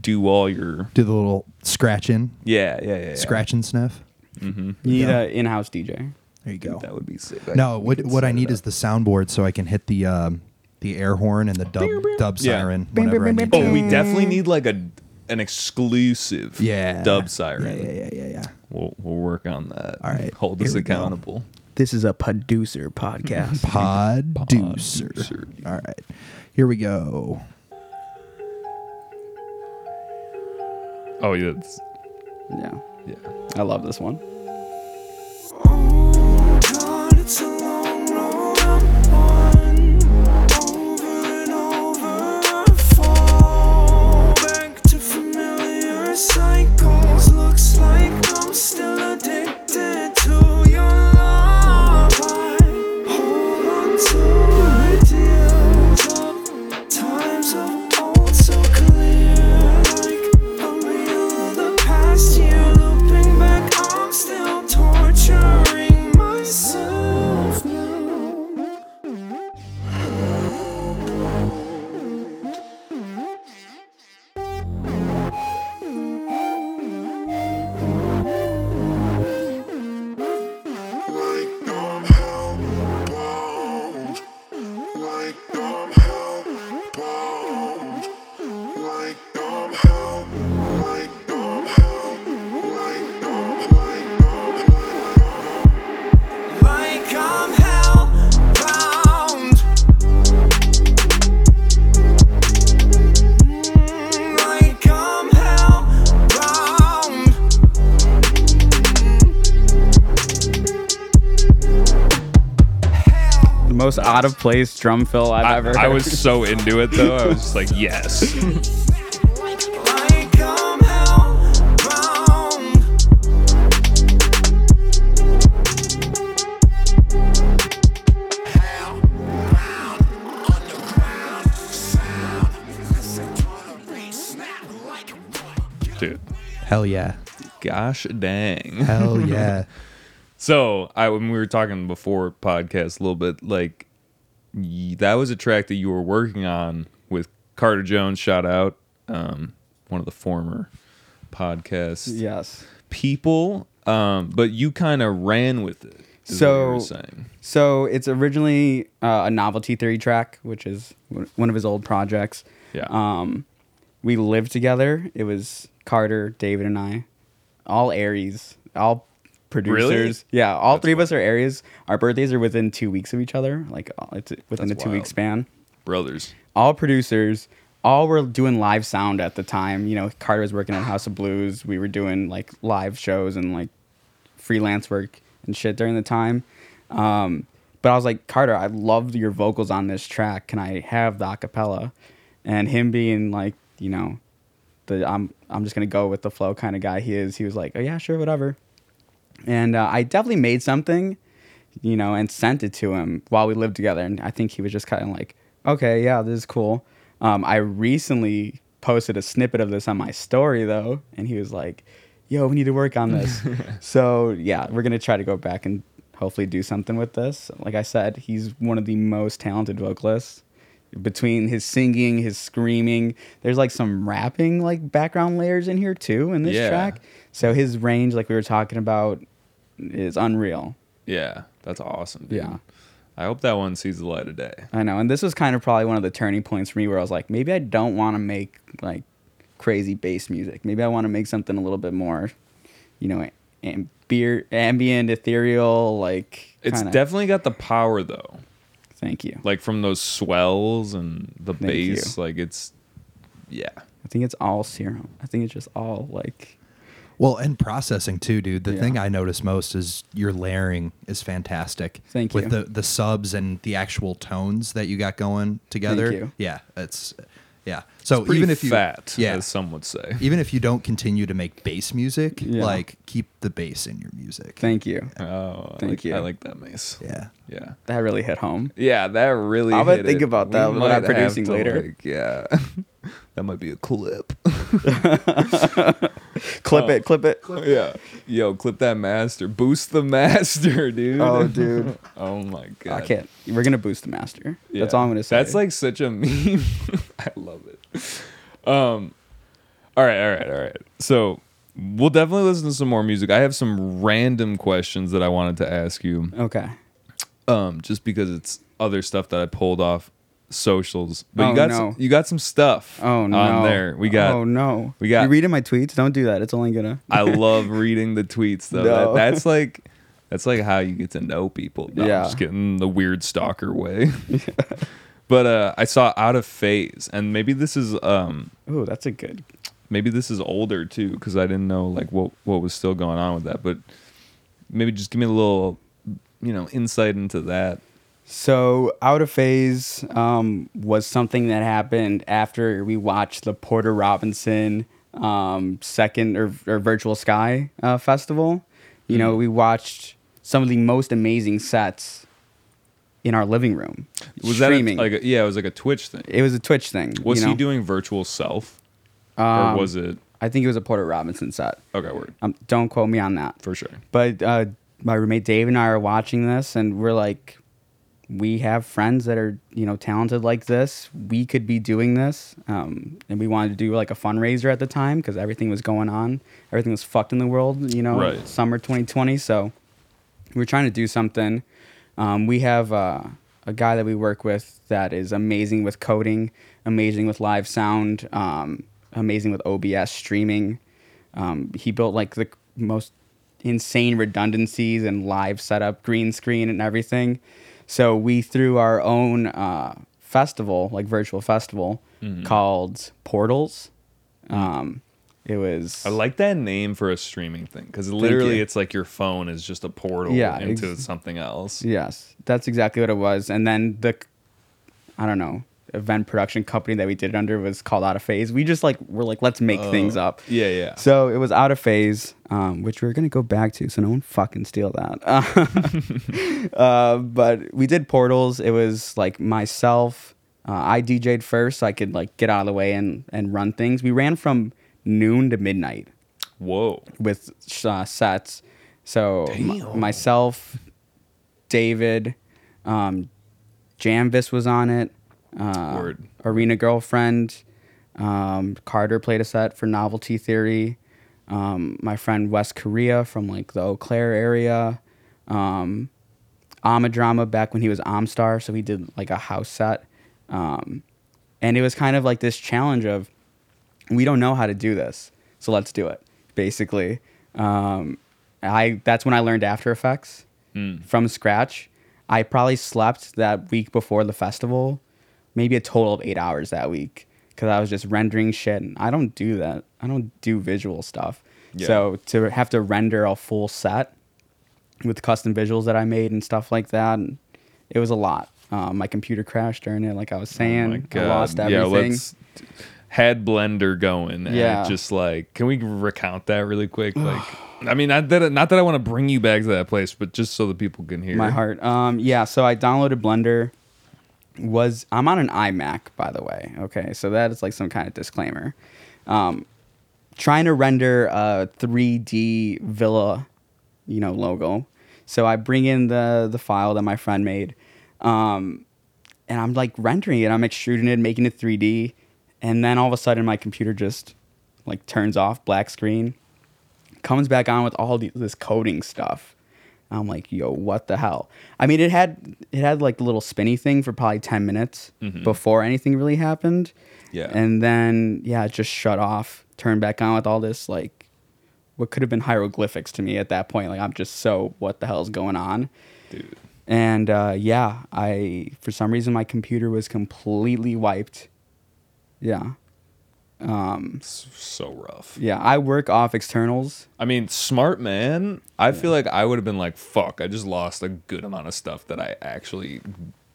do all your Do the little scratch in, yeah yeah yeah, yeah. scratch and sniff. You need Yeah. an in-house DJ. There you go. That would be sick. No, what what I need up. is the soundboard so I can hit the um, the air horn and the dub dub Yeah. siren whenever I need to. Oh, we definitely need like a an exclusive yeah dub siren. Yeah, yeah, yeah, yeah, yeah. We'll we'll work on that. All right, Hold here us we go. accountable. This is a Poducer podcast. Poducer. Poducer. All right, here we go. Oh yeah, that's, yeah, yeah. I love this one. Oh, God, it's a still out of place drum fill I've I, ever. I was so into it though. I was just like, yes. Like I'm hellbound. Dude. Hell yeah. Gosh dang. Hell yeah. So I when we were talking before podcast a little bit, like y- that was a track that you were working on with Carter Jones. Shout out, um, one of the former podcast yes. people. Um, but you kind of ran with it. is what you were So- saying. So it's originally uh, a novelty theory track, which is w- one of his old projects. Yeah. Um, we lived together. It was Carter, David, and I, all Aries, all producers. Yeah, all three of us are Aries. Our birthdays are within two weeks of each other. Like uh, it's within That's a two week span. Brothers. All producers. All were doing live sound at the time. You know, Carter was working at House of Blues. We were doing like live shows and like freelance work and shit during the time. Um, but I was like, Carter, I loved your vocals on this track. Can I have the acapella? And him being like, you know, the I'm I'm just gonna go with the flow kind of guy he is. He was like, oh yeah, sure, whatever. And uh, I definitely made something, you know, and sent it to him while we lived together. And I think he was just kind of like, okay, yeah, this is cool. Um, I recently posted a snippet of this on my story though, and he was like, yo, we need to work on this. so yeah, we're gonna try to go back and hopefully do something with this. Like I said, he's one of the most talented vocalists. Between his singing, his screaming, there's like some rapping like background layers in here too in this Yeah. track. So his range, like we were talking about, is unreal. Yeah, that's awesome. Dude. Yeah. I hope that one sees the light of day. I know, and this was kind of probably one of the turning points for me where I was like, maybe I don't want to make like crazy bass music. Maybe I want to make something a little bit more, you know, ambient, ambient ethereal. Like It's kinda- definitely got the power though. Thank you. Like from those swells and the Thank you. bass, like it's yeah. I think it's all serum. I think it's just all like Well, and processing too, dude. The Yeah. thing I notice most is your layering is fantastic. Thank you. With you. the the subs and the actual tones that you got going together. you. Yeah, it's yeah. So Pretty even if you fat, yeah, as some would say. even if you don't continue to make bass music, Yeah. like keep the bass in your music. thank you. Oh, I Thank like, you. I like that Mase. yeah. Yeah. That really hit home. Yeah, that really. I'm gonna hit think it. about We that when I'm producing later. like, yeah, that might be a clip. Clip it, clip it. yeah, yo, clip that master, boost the master, dude. Oh, dude. oh my god. I can't. We're gonna boost the master. That's Yeah. all I'm gonna say. That's like such a meme. I love it. Um, all right, all right, all right. So we'll definitely listen to some more music. I have some random questions that I wanted to ask you. okay. um, just because it's other stuff that I pulled off socials. But Oh, you got no. some, you got some stuff Oh no. on there. We got. Oh no. we got- You reading my tweets? Don't do that. It's only gonna. I love reading the tweets though. No. That, that's like that's like how you get to know people. No, I'm Yeah. just getting the weird stalker way. but uh, I saw Out of Phaze, and maybe this is um Oh, that's a good. maybe this is older too because I didn't know like what what was still going on with that. But maybe just give me a little you know insight into that. So, Out of Phaze um, was something that happened after we watched the Porter Robinson um, second or, or Virtual Sky uh, festival. You know, we watched some of the most amazing sets in our living room. Was streaming. that a, like a, yeah? It was like a Twitch thing. it was a Twitch thing. Was you he doing virtual self, Um, or was it? I think it was a Porter Robinson set. Okay, word Um, don't quote me on that. for sure. But uh, my roommate Dave and I are watching this, and we're like, we have friends that are you know talented like this. We could be doing this, um, and we wanted to do like a fundraiser at the time because everything was going on, everything was fucked in the world. You know, Right. summer 2020. So we were trying to do something. Um, we have uh, a guy that we work with that is amazing with coding, amazing with live sound, um, amazing with OBS streaming. Um, he built like the most insane redundancies and live setup, green screen, and everything. So we threw our own uh, festival, like virtual festival, called Portals. Um, it was I like that name for a streaming thing because literally it's like your phone is just a portal Yeah, into ex- something else. Yes, that's exactly what it was. And then the, I don't know, event production company that we did it under was called Out of Phaze. We just like we're like let's make things up. Oh, Yeah, yeah. So it was Out of Phaze, um, which we're gonna go back to. So no one fucking steal that. uh, but we did portals. It was like myself. Uh, I DJ'd first, so I could like get out of the way and and run things. We ran from noon to midnight Whoa. with uh, sets. So m- myself, David, um, Jamvis was on it. Uh. Arena Girlfriend. Um, Carter played a set for Novelty Theory. Um, my friend West Korea from like the Eau Claire area. Um, Amadrama back when he was Amstar, so he did like a house set. Um, and it was kind of like this challenge of we don't know how to do this, so let's do it. Basically, um, I that's when I learned After Effects from scratch. I probably slept that week before the festival, maybe a total of eight hours that week because I was just rendering shit. And I don't do that. I don't do visual stuff. Yeah. So to have to render a full set with custom visuals that I made and stuff like that, and it was a lot. Um, my computer crashed during it, like I was saying. oh. I lost everything. Yeah, let's had Blender going. And Yeah. just like, can we recount that really quick? Like, I mean, not that not that I want to bring you back to that place, but just so the people can hear. my heart. Um, yeah. So I downloaded Blender. Was I'm on an iMac, by the way. Okay, so that is like some kind of disclaimer. Um, trying to render a 3D villa, you know, logo. So I bring in the the file that my friend made, um, and I'm like rendering it. I'm extruding it, making it 3D, and then all of a sudden my computer just like turns off, black screen, comes back on with all the, this coding stuff. I'm like, yo, what the hell? I mean, it had it had like the little spinny thing for probably 10 minutes before anything really happened. Yeah. And then yeah, it just shut off, turned back on with all this like what could have been hieroglyphics to me at that point. Like I'm just so what the hell is going on? Dude. And uh, yeah, I for some reason my computer was completely wiped. Yeah. Um, so rough. yeah, I work off externals. I mean, smart man. I feel like I would have been like, "Fuck!" I just lost a good amount of stuff that I actually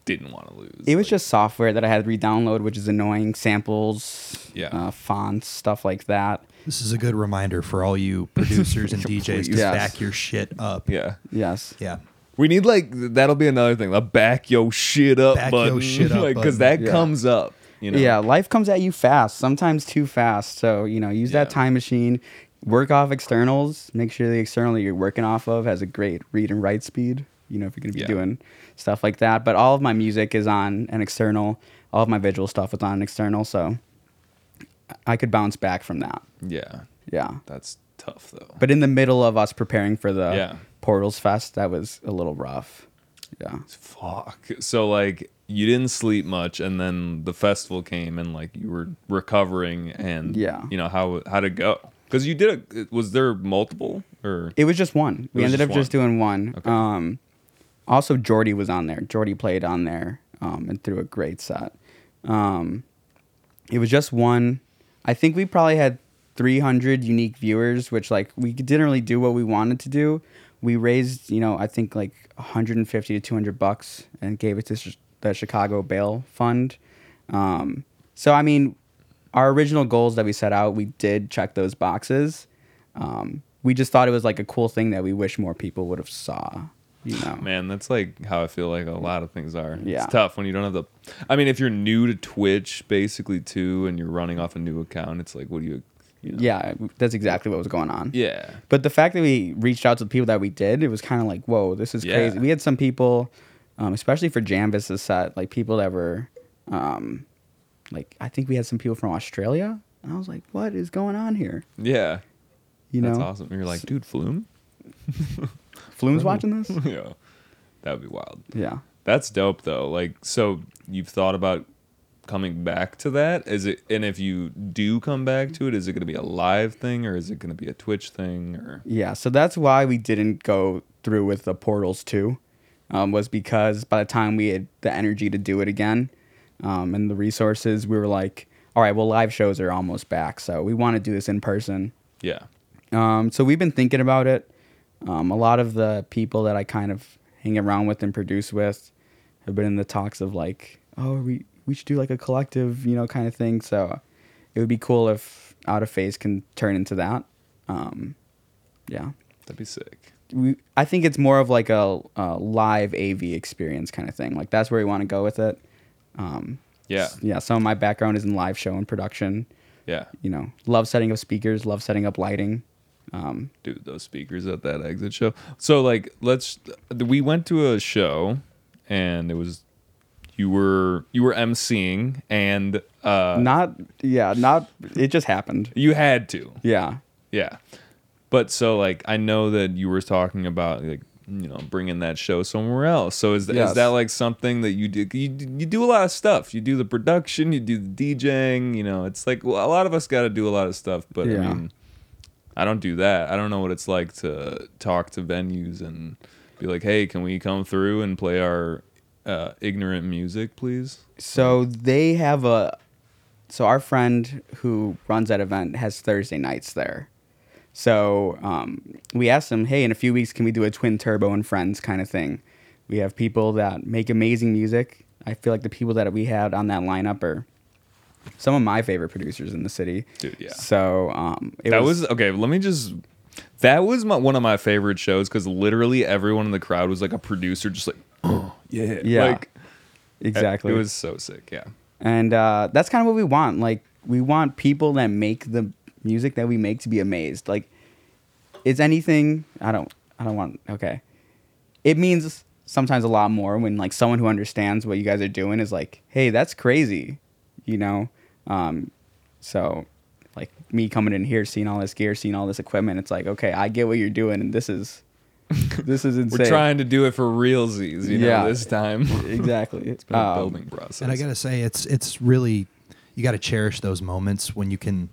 didn't want to lose. It was Like, just software that I had to re-download, which is annoying. Samples, Yeah. uh, fonts, stuff like that. This is a good reminder for all you producers and DJs to Yes. back your shit up. yeah. Yes. Yeah. We need like that'll be another thing. The back yo shit up Back button, shit up like because that Yeah. comes up. You know. Yeah, life comes at you fast, sometimes too fast. So, you know, use that time machine, work off externals, make sure the external that you're working off of has a great read and write speed, you know, if you're going to be Yeah. doing stuff like that. But all of my music is on an external, all of my visual stuff is on an external. So I could bounce back from that. Yeah. Yeah. That's tough though. But in the middle of us preparing for the Yeah. Portals Fest, that was a little rough. Yeah. Fuck. So like you didn't sleep much, and then the festival came, and like you were recovering, and Yeah. you know how how to go because you did. A, was there multiple or It was just one. We ended just up just doing one. Okay. Um, also, Jordy was on there. Jordy played on there um, and threw a great set. Um, it was just one. I think we probably had 300 unique viewers, which like we didn't really do what we wanted to do. We raised, you know, I think like 150 to 200 bucks and gave it to the Chicago Bail Fund. Um, so I mean, our original goals that we set out, we did check those boxes. Um, we just thought it was like a cool thing that we wish more people would have saw. You know, Man, that's like how I feel like a lot of things are. Yeah. It's tough when you don't have the. I mean, if you're new to Twitch, basically too, and you're running off a new account, it's like, what do you? you know? yeah, that's exactly what was going on. Yeah. But the fact that we reached out to the people that we did, it was kind of like, whoa, this is Yeah. crazy. We had some people, um, especially for Janvis's set, like people that were, um, like I think we had some people from Australia. And I was like, what is going on here? Yeah. You that's know, awesome. And you're like, dude, Flume. Flume's watching this. yeah. That would be wild. Yeah. That's dope though. Like, so you've thought about coming back to that? Is it? And if you do come back to it, is it going to be a live thing or is it going to be a Twitch thing or? Yeah, so that's why we didn't go through with the Portals 2, um, was because by the time we had the energy to do it again um, and the resources, we were like, all right, well, live shows are almost back, so we want to do this in person. Yeah. Um, so we've been thinking about it. Um, a lot of the people that I kind of hang around with and produce with have been in the talks of like, oh, we we should do like a collective, you know, kind of thing. So it would be cool if Out of Phaze can turn into that. Um, yeah, That'd be sick. We I think it's more of like a, a live AV experience kind of thing. Like that's where we want to go with it. Um, Yeah. s- yeah. Some of my background is in live show and production. Yeah. You know, love setting up speakers, love setting up lighting. Um, dude those speakers at that exit show so like let's we went to a show and it was you were you were emceeing and uh not yeah, not it just happened. you had to Yeah. yeah but so like i know that you were talking about like you know bringing that show somewhere else so is, Yes. is that like something that you do you, you do a lot of stuff you do the production you do the djing you know it's like well, a lot of us got to do a lot of stuff but i mean I don't do that. I don't know what it's like to talk to venues and be like, "Hey, can we come through and play our uh, ignorant music, please?" So they have a so our friend who runs that event has Thursday nights there. So um, we asked them, hey, in a few weeks, can we do a Twin Turbo and Friends kind of thing? We have people that make amazing music. I feel like the people that we had on that lineup are some of my favorite producers in the city. Dude, yeah. So um, it that was, okay. Let me just. That was my, one of my favorite shows because literally everyone in the crowd was like a producer, just like, oh yeah, Yeah, like exactly. It was so sick. Yeah, and uh, that's kind of what we want. Like we want people that make the music that we make to be amazed. Like, it's anything. I don't. I don't want. Okay, it means sometimes a lot more when like someone who understands what you guys are doing is like, hey, that's crazy, you know. Um, so like me coming in here, seeing all this gear, seeing all this equipment, it's like, okay, I get what you're doing, and this is this is insane. We're trying to do it for realsies, you know, Yeah. this time. exactly. it's been a Um, building process. And I gotta say, it's it's really you got to cherish those moments when you can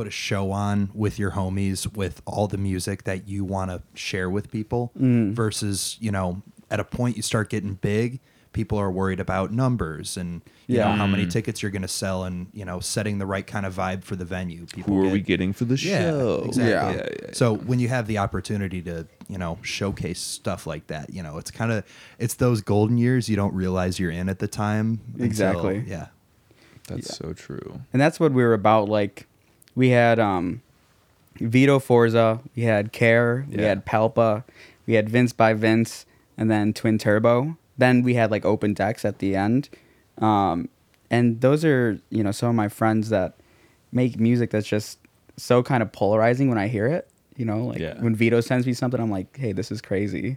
put a show on with your homies with all the music that you want to share with people Mm. versus you know at a point you start getting big people are worried about numbers and you Yeah. know how many tickets you're going to sell and you know setting the right kind of vibe for the venue people Who are get- we getting for the yeah, show? exactly. Yeah. yeah, yeah. So when you have the opportunity to, you know, showcase stuff like that, you know, it's kind of it's those golden years you don't realize you're in at the time. until- Exactly. yeah. That's Yeah. so true. and that's what we were about. Like, we had um, Vito Forza, we had Care, we Yeah. had Palpa, we had Vince by Vince, and then Twin Turbo. Then we had like open decks at the end, um, and those are you know some of my friends that make music that's just so kind of polarizing when I hear it. You know, like Yeah. when Vito sends me something, I'm like, hey, this is crazy.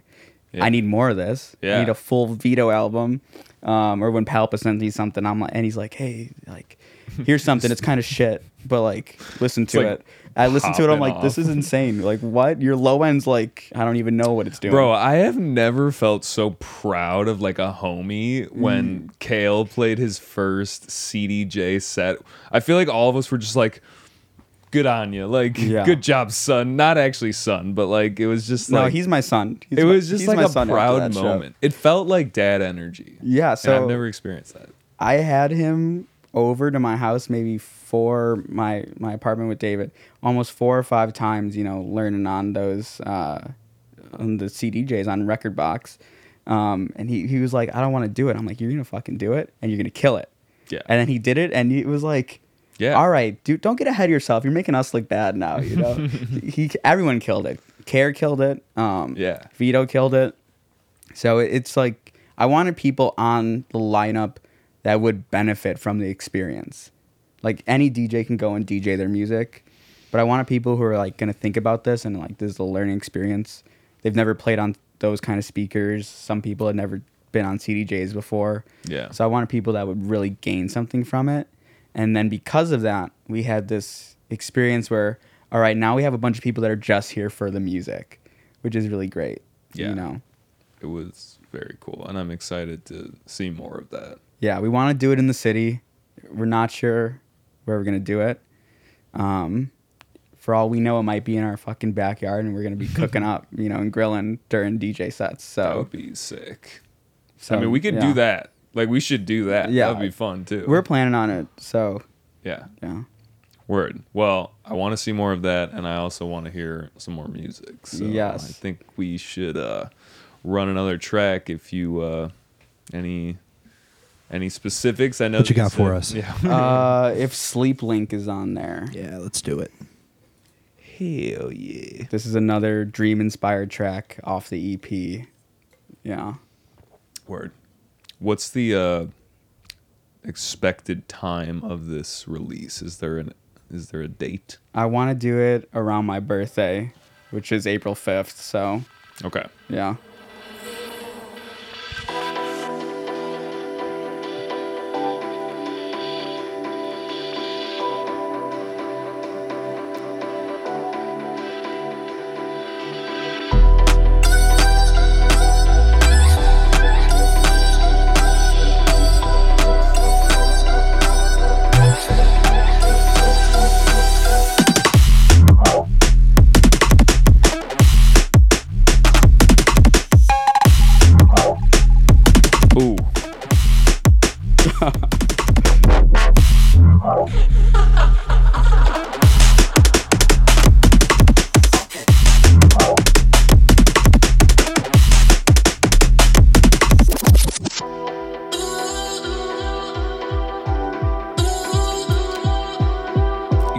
Yeah. I need more of this. I need a full Vito album. Um, or when Palpa sends me something, I'm like, and he's like, hey, like, here's something. It's kind of shit, but like, listen to like it. I listen to it. I'm like, this is insane. Like, what? Your low end's like, I don't even know what it's doing. Bro, I have never felt so proud of like a homie Mm. when Kale played his first CDJ set. I feel like all of us were just like, good on you. Like, Yeah. good job, son. Not actually son, but like, it was just like, no, he's my son. He's it my- was just like my a proud that show. moment. It felt like dad energy. Yeah. So I've never experienced that. I had him over to my house maybe four my my apartment with David almost four or five times. You know, learning on those uh, on the CDJs on rekordbox, um, and he he was like, I don't want to do it. I'm like, you're gonna fucking do it, and you're gonna kill it. Yeah. And then he did it, and it was like. Yeah. All right, dude. Don't get ahead of yourself. You're making us look bad now. You know. he everyone killed it. Care killed it. Um, Yeah. Vito killed it. So it- it's like I wanted people on the lineup that would benefit from the experience. Like any DJ can go and DJ their music, but I wanted people who are like going to think about this and like this is a learning experience. They've never played on those kind of speakers. Some people had never been on CDJs before. Yeah. So I wanted people that would really gain something from it. And then because of that, we had this experience where all right, now we have a bunch of people that are just here for the music, which is really great. Yeah. You know. It was very cool. And I'm excited to see more of that. Yeah, we want to do it in the city. We're not sure where we're gonna do it. Um, for all we know, it might be in our fucking backyard, and we're gonna be cooking up, you know, and grilling during DJ sets. So That would be sick. so I mean, we could yeah. do that. Like, we should do that. Yeah. That'd be fun too. We're planning on it. So, yeah. yeah, Word. Well, I want to see more of that, and I also want to hear some more music. So Yes. I think we should uh, run another track. If you uh, any any specifics, I know What you got for said- us? Yeah. uh, if Sleep Link is on there, Yeah, let's do it. Hell yeah. this is another dream-inspired track off the EP. Yeah, Word. What's the uh, expected time of this release? Is there an is there a date? I want to do it around my birthday, which is April fifth. So, Okay. yeah.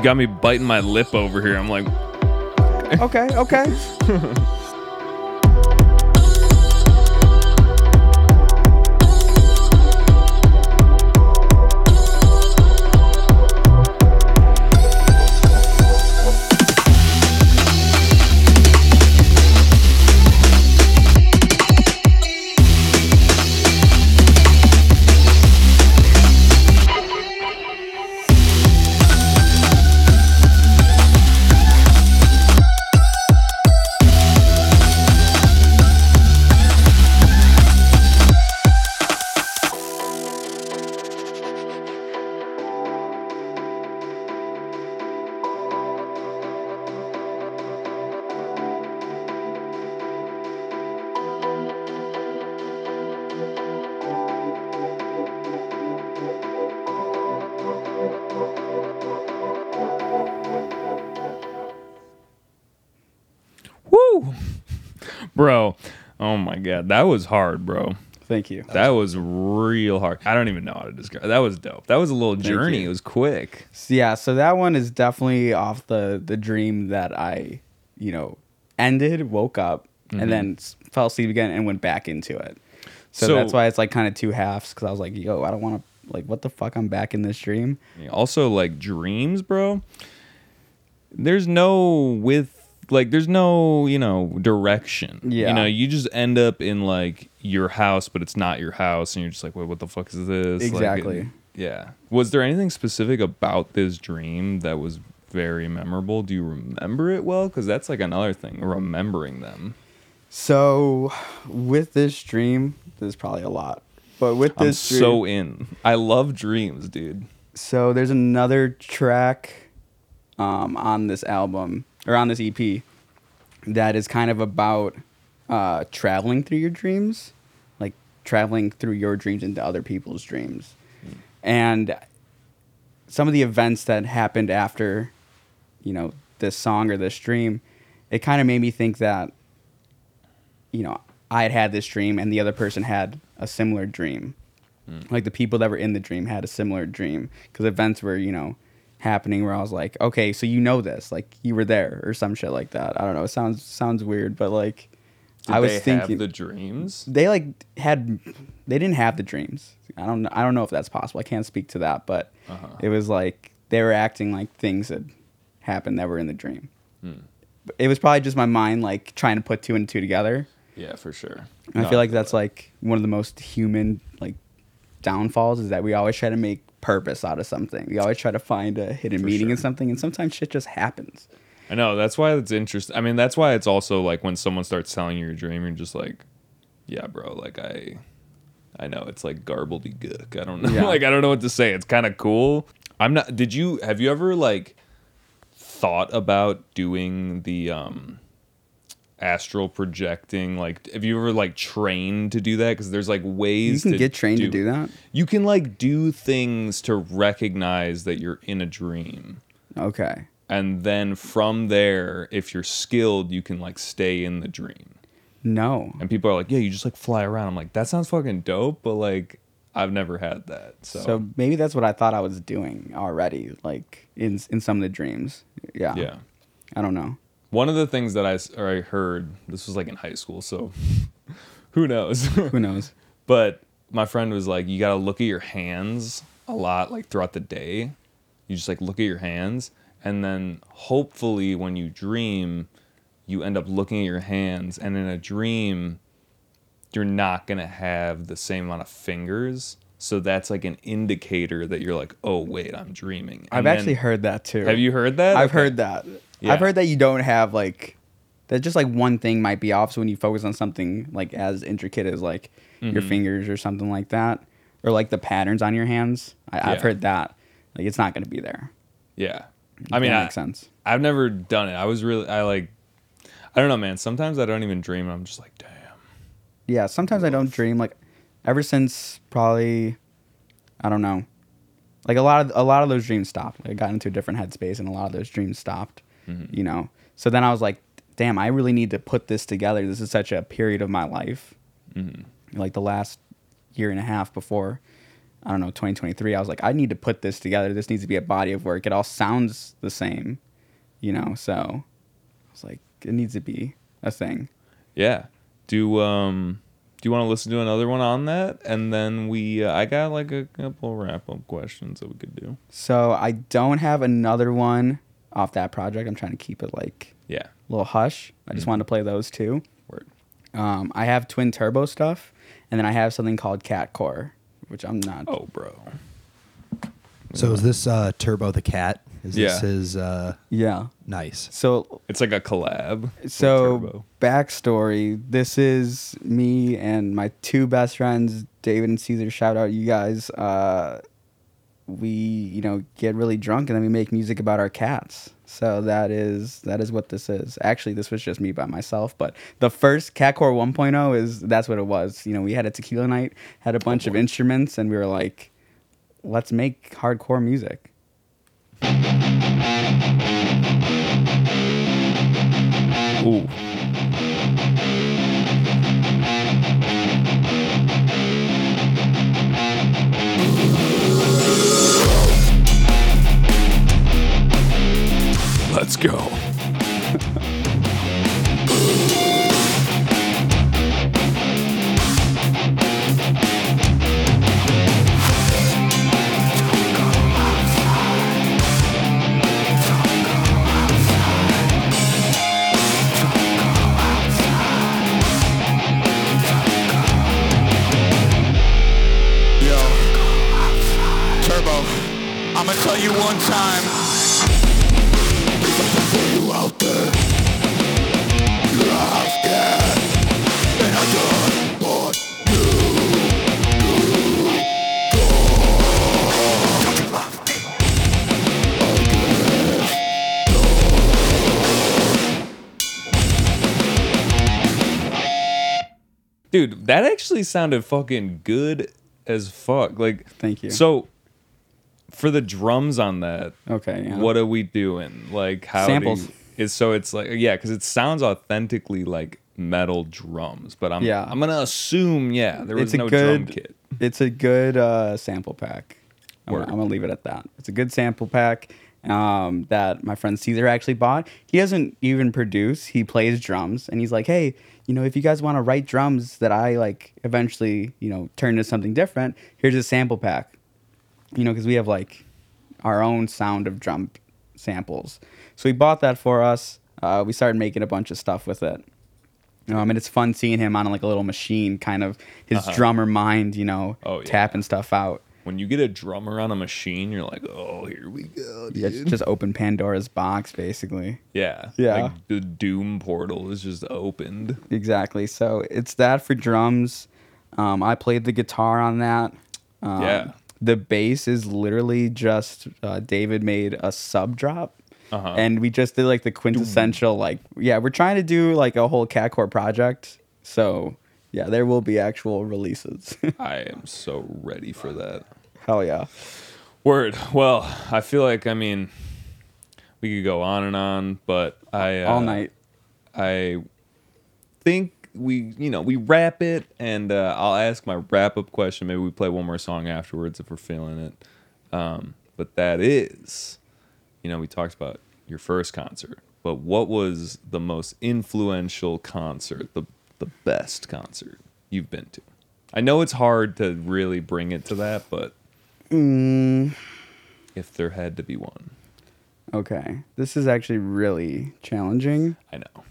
Got me biting my lip over here. I'm like, Okay, okay. Oh my god, that was hard, bro. Thank you. That was real hard. I don't even know how to describe. That was dope. That was a little journey. you. It was quick. yeah, so that one is definitely off the the dream that I, you know, ended, woke up, and mm-hmm. then s- fell asleep again and went back into it. So, So- that's why it's like kind of two halves because I was like, yo, I don't want to like what the fuck I'm back in this dream. Also, like dreams, bro. There's no with like there's no you know direction. Yeah. You know, you just end up in like your house, but it's not your house, and you're just like, wait, what the fuck is this? Like, Exactly. yeah. Was there anything specific about this dream that was very memorable? Do you remember it well? Because that's like another thing, remembering them. So with this dream, there's probably a lot, but with this I'm dream, so in. I love dreams, dude. So there's another track um, on this album or on this EP that is kind of about uh, traveling through your dreams, like traveling through your dreams into other people's dreams, and some of the events that happened after, you know, this song or this dream, it kind of made me think that, you know, I had had this dream and the other person had a similar dream. Like the people that were in the dream had a similar dream because events were you know happening where i was like okay so you know this like you were there or some shit like that i don't know it sounds sounds weird but like Did i was they thinking have the dreams. they like had they didn't have the dreams i don't i don't know if that's possible i can't speak to that but Uh-huh. it was like they were acting like things had happened that were in the dream Hmm. It was probably just my mind like trying to put two and two together Yeah, for sure. I feel like that's like one of the most human like downfalls is that we always try to make purpose out of something. We always try to find a hidden For meaning in something, and sometimes shit just happens. I know that's why it's interesting. I mean, that's why it's also like when someone starts telling you your dream, you're just like, yeah, bro. Like I, I know it's like gobbledygook. I don't know. Yeah. like I don't know what to say. It's kind of cool. I'm not. Did you have you ever like thought about doing the um astral projecting? Like, have you ever like trained to do that? Because there's like ways You can get trained to do that. You can like do things to recognize that you're in a dream Okay. and then from there if you're skilled you can like stay in the dream No. and people are like yeah you just like fly around i'm like that sounds fucking dope but like i've never had that so, So maybe that's what I thought I was doing already, like in in some of the dreams. Yeah. yeah I don't know. One of the things that I, or I heard this was like in high school so who knows Who knows? but my friend was like you gotta look at your hands a lot like throughout the day you just like look at your hands and then hopefully when you dream you end up looking at your hands and in a dream you're not going to have the same amount of fingers so that's like an indicator that you're like oh wait i'm dreaming I've then- actually heard that too. have you heard that I've Okay. heard that. Yeah. I've heard that you don't have like that. Just like one thing might be off. So when you focus on something like as intricate as like your Mm-hmm. fingers or something like that, or like the patterns on your hands, I, I've heard that. Like it's not going to be there. yeah i mean that I, makes sense. i've never done it i was really i like i don't know man sometimes i don't even dream and i'm just like damn Yeah. Sometimes I don't dream. Like ever since probably, I don't know. Like a lot of a lot of those dreams stopped. I got into a different headspace, and a lot of those dreams stopped. Mm-hmm. You know. So then I was like, damn, I really need to put this together. This is such a period of my life. Mm-hmm. like the last year and a half before I don't know 2023 I was like I need to put this together this needs to be a body of work it all sounds the same you know so I was like it needs to be a thing Yeah. Do um do you want to listen to another one on that? And then we uh, I got like a couple wrap up questions that we could do. so I don't have another one off that project I'm trying to keep it like Yeah. a little hush I just wanted to play those two Word. um, I have twin turbo stuff and then I have something called cat core which I'm not Oh, bro. So is this uh, Turbo the cat? Is Yeah. this his uh, yeah nice? So It's like a collab. with So Turbo. backstory: This is me and my two best friends, David and Caesar. Shout out you guys. Uh, we you know get really drunk and then we make music about our cats. So that is that is what this is. Actually, this was just me by myself, but the first Catcore 1.0 is that's what it was. You know, we had a tequila night, had a bunch of instruments, and we were like, let's make hardcore music. Ooh. Actually sounded fucking good as fuck. Like, Thank you. So, for the drums on that, Okay. Yeah. what are we doing? Like, how Samples. Is so it's like yeah, because it sounds authentically like metal drums, but I'm Yeah. I'm gonna assume yeah, there was it's a no good. drum kit. It's a good uh, sample pack. I'm, gonna- I'm gonna leave it at that. It's a good sample pack um, that my friend Caesar actually bought. He doesn't even produce. He plays drums, and he's like, "Hey, you know, if you guys want to write drums that I like, eventually, you know, turn into something different, here's a sample pack." You know, because we have like our own sound of drum samples. So he bought that for us. Uh, we started making a bunch of stuff with it. Um, and it's fun seeing him on like a little machine, kind of his drummer mind, you know, Uh-huh. Oh, yeah. tapping stuff out. When you get a drummer on a machine, you're like, oh, here we go, dude. Yeah, just- just open Pandora's box, basically. Yeah. Yeah. Like the Doom portal is just opened. Exactly. So it's that for drums. Um, I played the guitar on that. Um, Yeah. The bass is literally just uh, David made a sub drop. Uh-huh. And we just did like the quintessential, like, yeah, we're trying to do like a whole catcore project. So yeah, there will be actual releases. I am so ready for that. Hell yeah. Word. Well, I feel like I mean, we could go on and on, but I uh, All night. I think we, you know, we wrap it, and uh, I'll ask my wrap up question. Maybe we play one more song afterwards if we're feeling it. Um, but that is, you know, we talked about your first concert, but what was the most influential concert, the the best concert you've been to? I know it's hard to really bring it to that, but mm. if there had to be one, Okay. This is actually really challenging. I know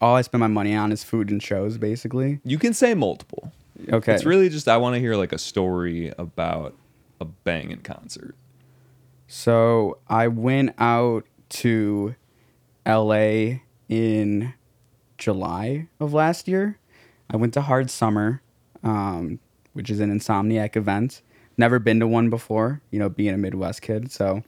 All I spend my money on is food and shows, basically. you can say multiple. Okay. It's really just I want to hear like a story about a banging concert. So I went out to LA in July of last year. I went to Hard Summer, um, which is an insomniac event. Never been to one before, you know, being a Midwest kid. So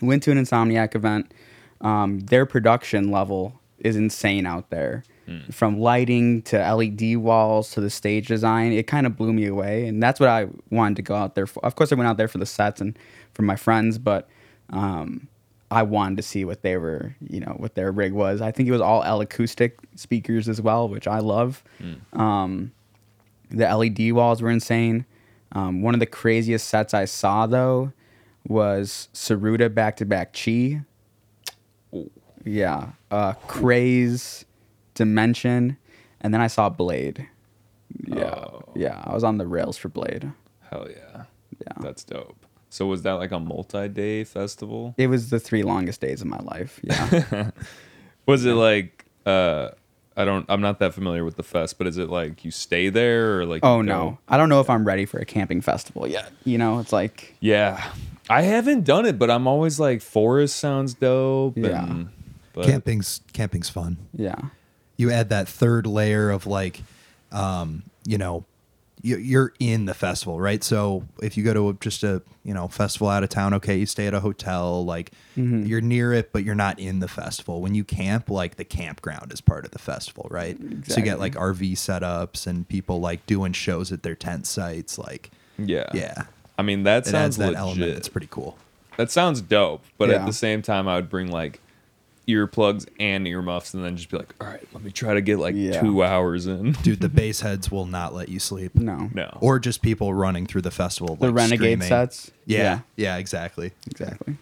went to an insomniac event. Um, their production level is insane out there. From lighting to LED walls to the stage design, it kind of blew me away, and that's what I wanted to go out there for. Of course, I went out there for the sets and for my friends, but um, I wanted to see what they were, you know, what their rig was. I think it was all L acoustic speakers as well, which I love. Um, the LED walls were insane. Um, one of the craziest sets I saw though was Saruda back to back Chi. Yeah, uh, Craze, Dimension, and then I saw Blade. Yeah, Oh. yeah, I was on the rails for Blade. Hell yeah. Yeah. That's dope. So was that like a multi-day festival? It was the three longest days of my life. Yeah. Was it like uh I don't I'm not that familiar with the fest, but is it like you stay there or like oh no, I don't know if I'm ready for a camping festival yet. You know, it's like Yeah. I haven't done it, but I'm always like forest sounds dope. Yeah. And, but camping's camping's fun. yeah, you add that third layer of like um you know you- you're in the festival right? So if you go to just a you know festival out of town okay you stay at a hotel like Mm-hmm. you're near it but you're not in the festival. When you camp like the campground is part of the festival right? So you get like rv setups and people like doing shows at their tent sites like yeah. yeah. I mean that it sounds adds that legit. element it's pretty cool. That sounds dope, but at the same time, I would bring like earplugs and earmuffs, and then just be like, "All right, let me try to get like Yeah. two hours in." dude the bass heads will not let you sleep no, No, or just people running through the festival the like, renegade screaming. sets. yeah yeah exactly exactly.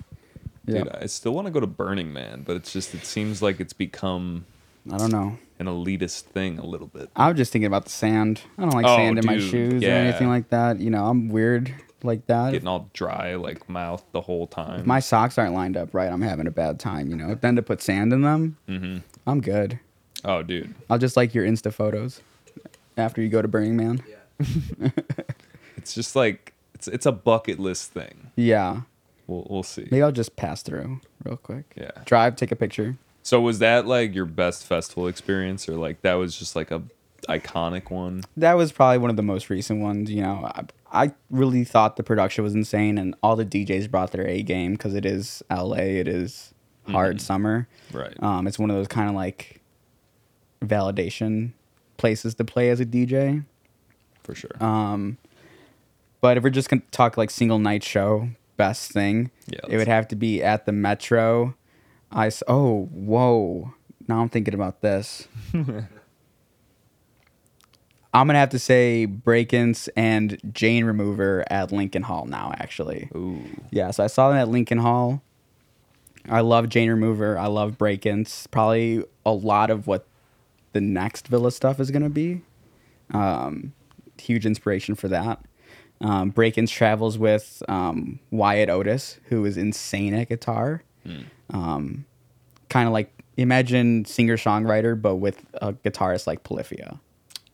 Yeah, dude, I still want to go to Burning Man, but it's just it seems like it's become I don't know. an elitist thing a little bit. I was just thinking about the sand. I don't like Oh, sand in my dude, shoes yeah. or anything like that. You know, I'm weird like that. Getting all dry, like mouth the whole time. if my socks aren't lined up right, I'm having a bad time. You know, then to put sand in them, Mm-hmm. I'm good. oh, dude, I'll just like your Insta photos after you go to Burning Man. it's just like it's it's a bucket list thing. Yeah. we'll we'll see. Maybe I'll just pass through real quick. Yeah. Drive, take a picture. So was that like your best festival experience, or like that was just like a iconic one? That was probably one of the most recent ones. You know, I, really thought the production was insane, and all the DJs brought their A game because it is LA. It is hard summer. Right. Um, it's one of those kind of like validation places to play as a DJ. For sure. Um, but if we're just gonna talk like single night show, best thing, Yeah, it would have to be at the Metro. I oh whoa! Now I'm thinking about this. I'm gonna have to say Brakence and Jane Remover at Lincoln Hall now. Actually, Ooh. yeah. So I saw them at Lincoln Hall. I love Jane Remover. I love Brakence. Probably a lot of what the next Villa stuff is gonna be. Um, huge inspiration for that. Um, Brakence travels with um, Wyatt Otis, who is insane at guitar. Um, kind of like imagine singer songwriter, but with a guitarist like Polyphia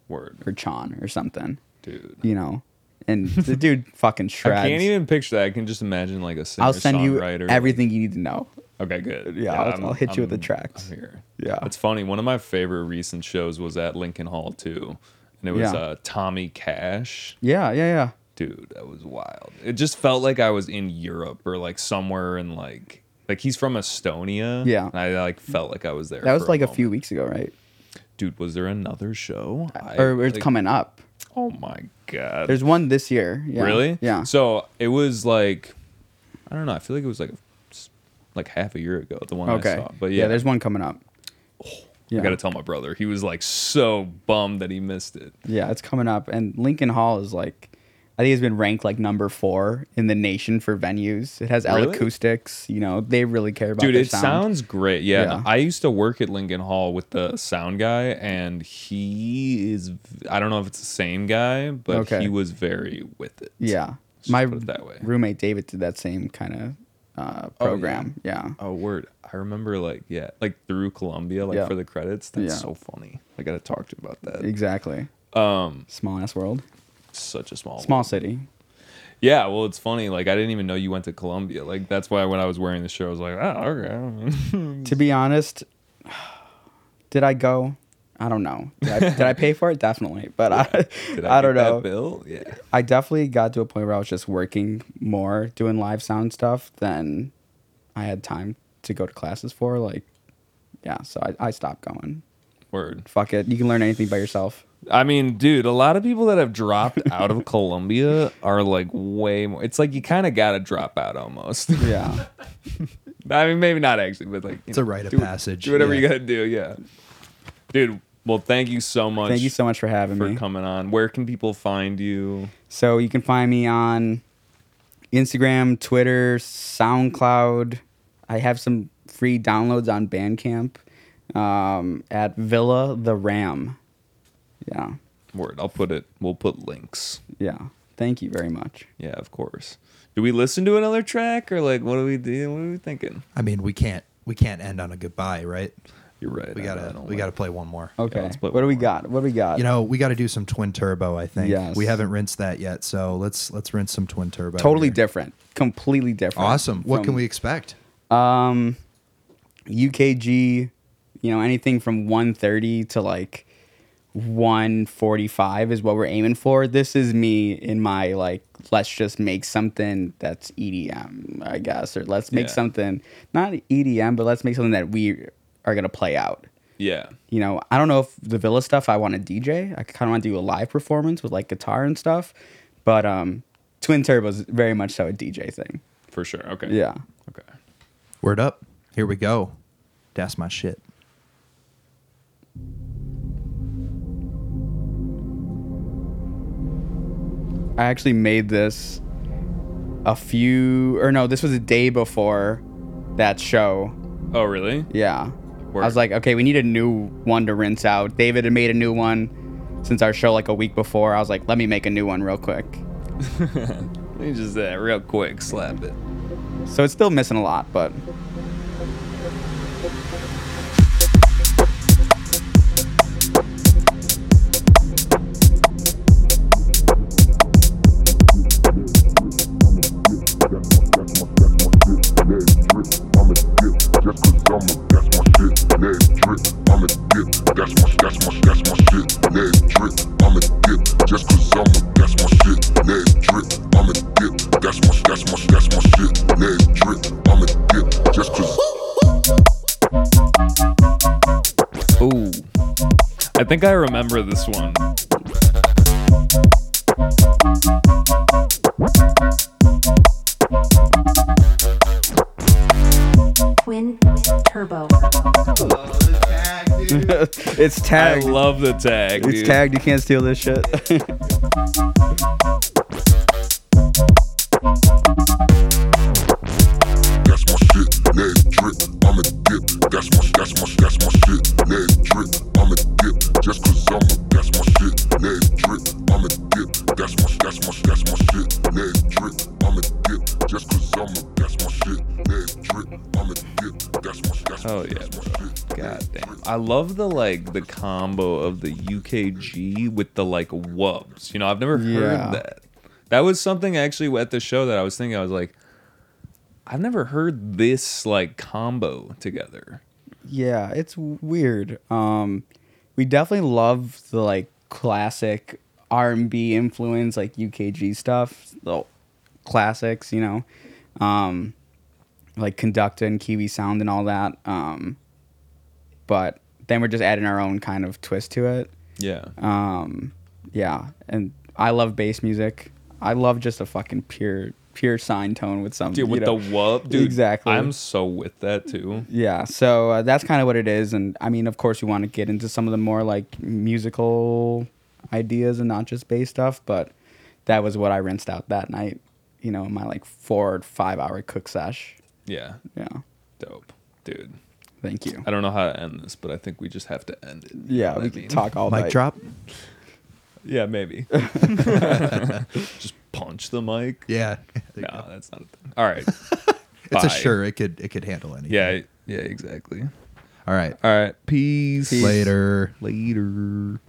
Word. or Chon or something. Dude. You know, and the dude fucking shreds. I can't even picture that. I can just imagine like a singer I'll send you songwriter. everything you need to know. Okay, good. Yeah, I'll- I'm- I'll hit you with the I'm- tracks. I'm here. Yeah. it's funny. One of my favorite recent shows was at Lincoln Hall too, and it was Yeah. uh, Tommy Cash. Yeah, yeah, yeah. Dude, that was wild. It just felt like I was in Europe or like somewhere in like like he's from Estonia. Yeah. and I like felt like I was there. That was for like a moment. few weeks ago, right? Dude, was there another show? I- or it's like- coming up. Oh my god. There's one this year. Yeah. Really? Yeah. So it was like, I don't know. I feel like it was like, like half a year ago. The one okay. I saw. But yeah, there's one coming up. Yeah. I gotta tell my brother. He was like so bummed that he missed it. Yeah, it's coming up, and Lincoln Hall is like, I think it's been ranked like number four in the nation for venues. It has L Really? acoustics. You know, they really care about. Dude, it sound. sounds great. Yeah, Yeah. I used to work at Lincoln Hall with the sound guy, and he is. I don't know if it's the same guy, but Okay. he was very with it. Yeah, Just my it that way. roommate David did that same kind of uh, program. yeah. Oh, word. I remember, like, yeah, like through Columbia, like Yeah. for the credits. That's Yeah. so funny. I gotta talk to you about that. exactly. Um, Small ass world, such a small, small city. Yeah, well, it's funny. Like, I didn't even know you went to Columbia. Like, that's why when I was wearing the shirt, I was like, oh, okay. To be honest, did I go? I don't know. Did I, did I pay for it? Definitely, but I, Did I, I, don't know. That bill? Yeah. I definitely got to a point where I was just working more, doing live sound stuff than I had time to go to classes for. Like, yeah, so I, I stopped going. Word. Fuck it. You can learn anything by yourself. I mean, dude, a lot of people that have dropped out of Columbia are like way more. It's like you kind of got to drop out almost. Yeah. I mean, maybe not actually, but like It's a rite of passage, Do whatever yeah. you got to do. Yeah. Dude, well, thank you so much. Thank you so much for having for me. For coming on. Where can people find you? So you can find me on Instagram, Twitter, SoundCloud. I have some free downloads on Bandcamp um, at Villa the Ram. Yeah. Word. I'll put it. We'll put links. Yeah. Thank you very much. Yeah, of course. Do we listen to another track or like what do we do? What are we thinking? I mean, we can't we can't end on a goodbye, right? You're right. We I- I gotta we like- gotta play one more. Okay. let's put what do we more. got? What do we got? You know, we got to do some twin turbo. I think. Yes. We haven't rinsed that yet, so let's let's rinse some twin turbo. totally here. different. Completely different. Awesome. What can we expect? Um, UKG, you know, anything from 130 to like 145 is what we're aiming for. This is me in my like, let's just make something that's EDM, I guess, or let's make Yeah. something not EDM, but let's make something that we are gonna play out. Yeah. You know, I don't know if the Villa stuff I want to DJ. I kind of want to do a live performance with like guitar and stuff, but um, Twin Turbo is very much so a DJ thing. For sure. Okay. Yeah. Okay. Word up. Here we go. That's my shit. I actually made this a few, or no, this was a day before that show. Oh, really? Yeah. Word. I was like, okay, we need a new one to rinse out. David had made a new one since our show like a week before. I was like, let me make a new one real quick. Let me just uh, real quick slap it. So it's still missing a lot, but That's my shit. Drip. I'm dip. Just cause. Ooh. I think I remember this one. Twin Turbo. it's tagged. I love the tag. It's dude. tagged. You can't steal this shit. I love the like the combo of the UKG with the like wubs. You know, I've never Yeah. heard that. That was something actually at the show that I was thinking. I was like, I've never heard this like combo together. Yeah, it's weird. Um, we definitely love the like classic R and B influence, like UKG stuff, the classics, you know, um, like Conducta and Kiwi Sound and all that. Um, but then we're just adding our own kind of twist to it. Yeah. Um, yeah, and I love bass music. I love just a fucking pure, pure sine tone with some. Dude, with know- the wub, dude. Exactly. I'm so with that too. Yeah, so uh, that's kind of what it is, and I mean, of course, we want to get into some of the more like musical ideas and not just bass stuff, but that was what I rinsed out that night. You know, my like four or five hour cook sesh. Yeah. Yeah, Dope. Dude. Thank you. I don't know how to end this, but I think we just have to end it. Yeah, we I can mean? talk all Mic night. drop. Yeah, maybe. just punch the mic. Yeah. No, that's not a thing. All right. It's a sure. It could it could handle anything. Yeah, yeah, exactly. All right. All right. Peace. Peace. Later. Later.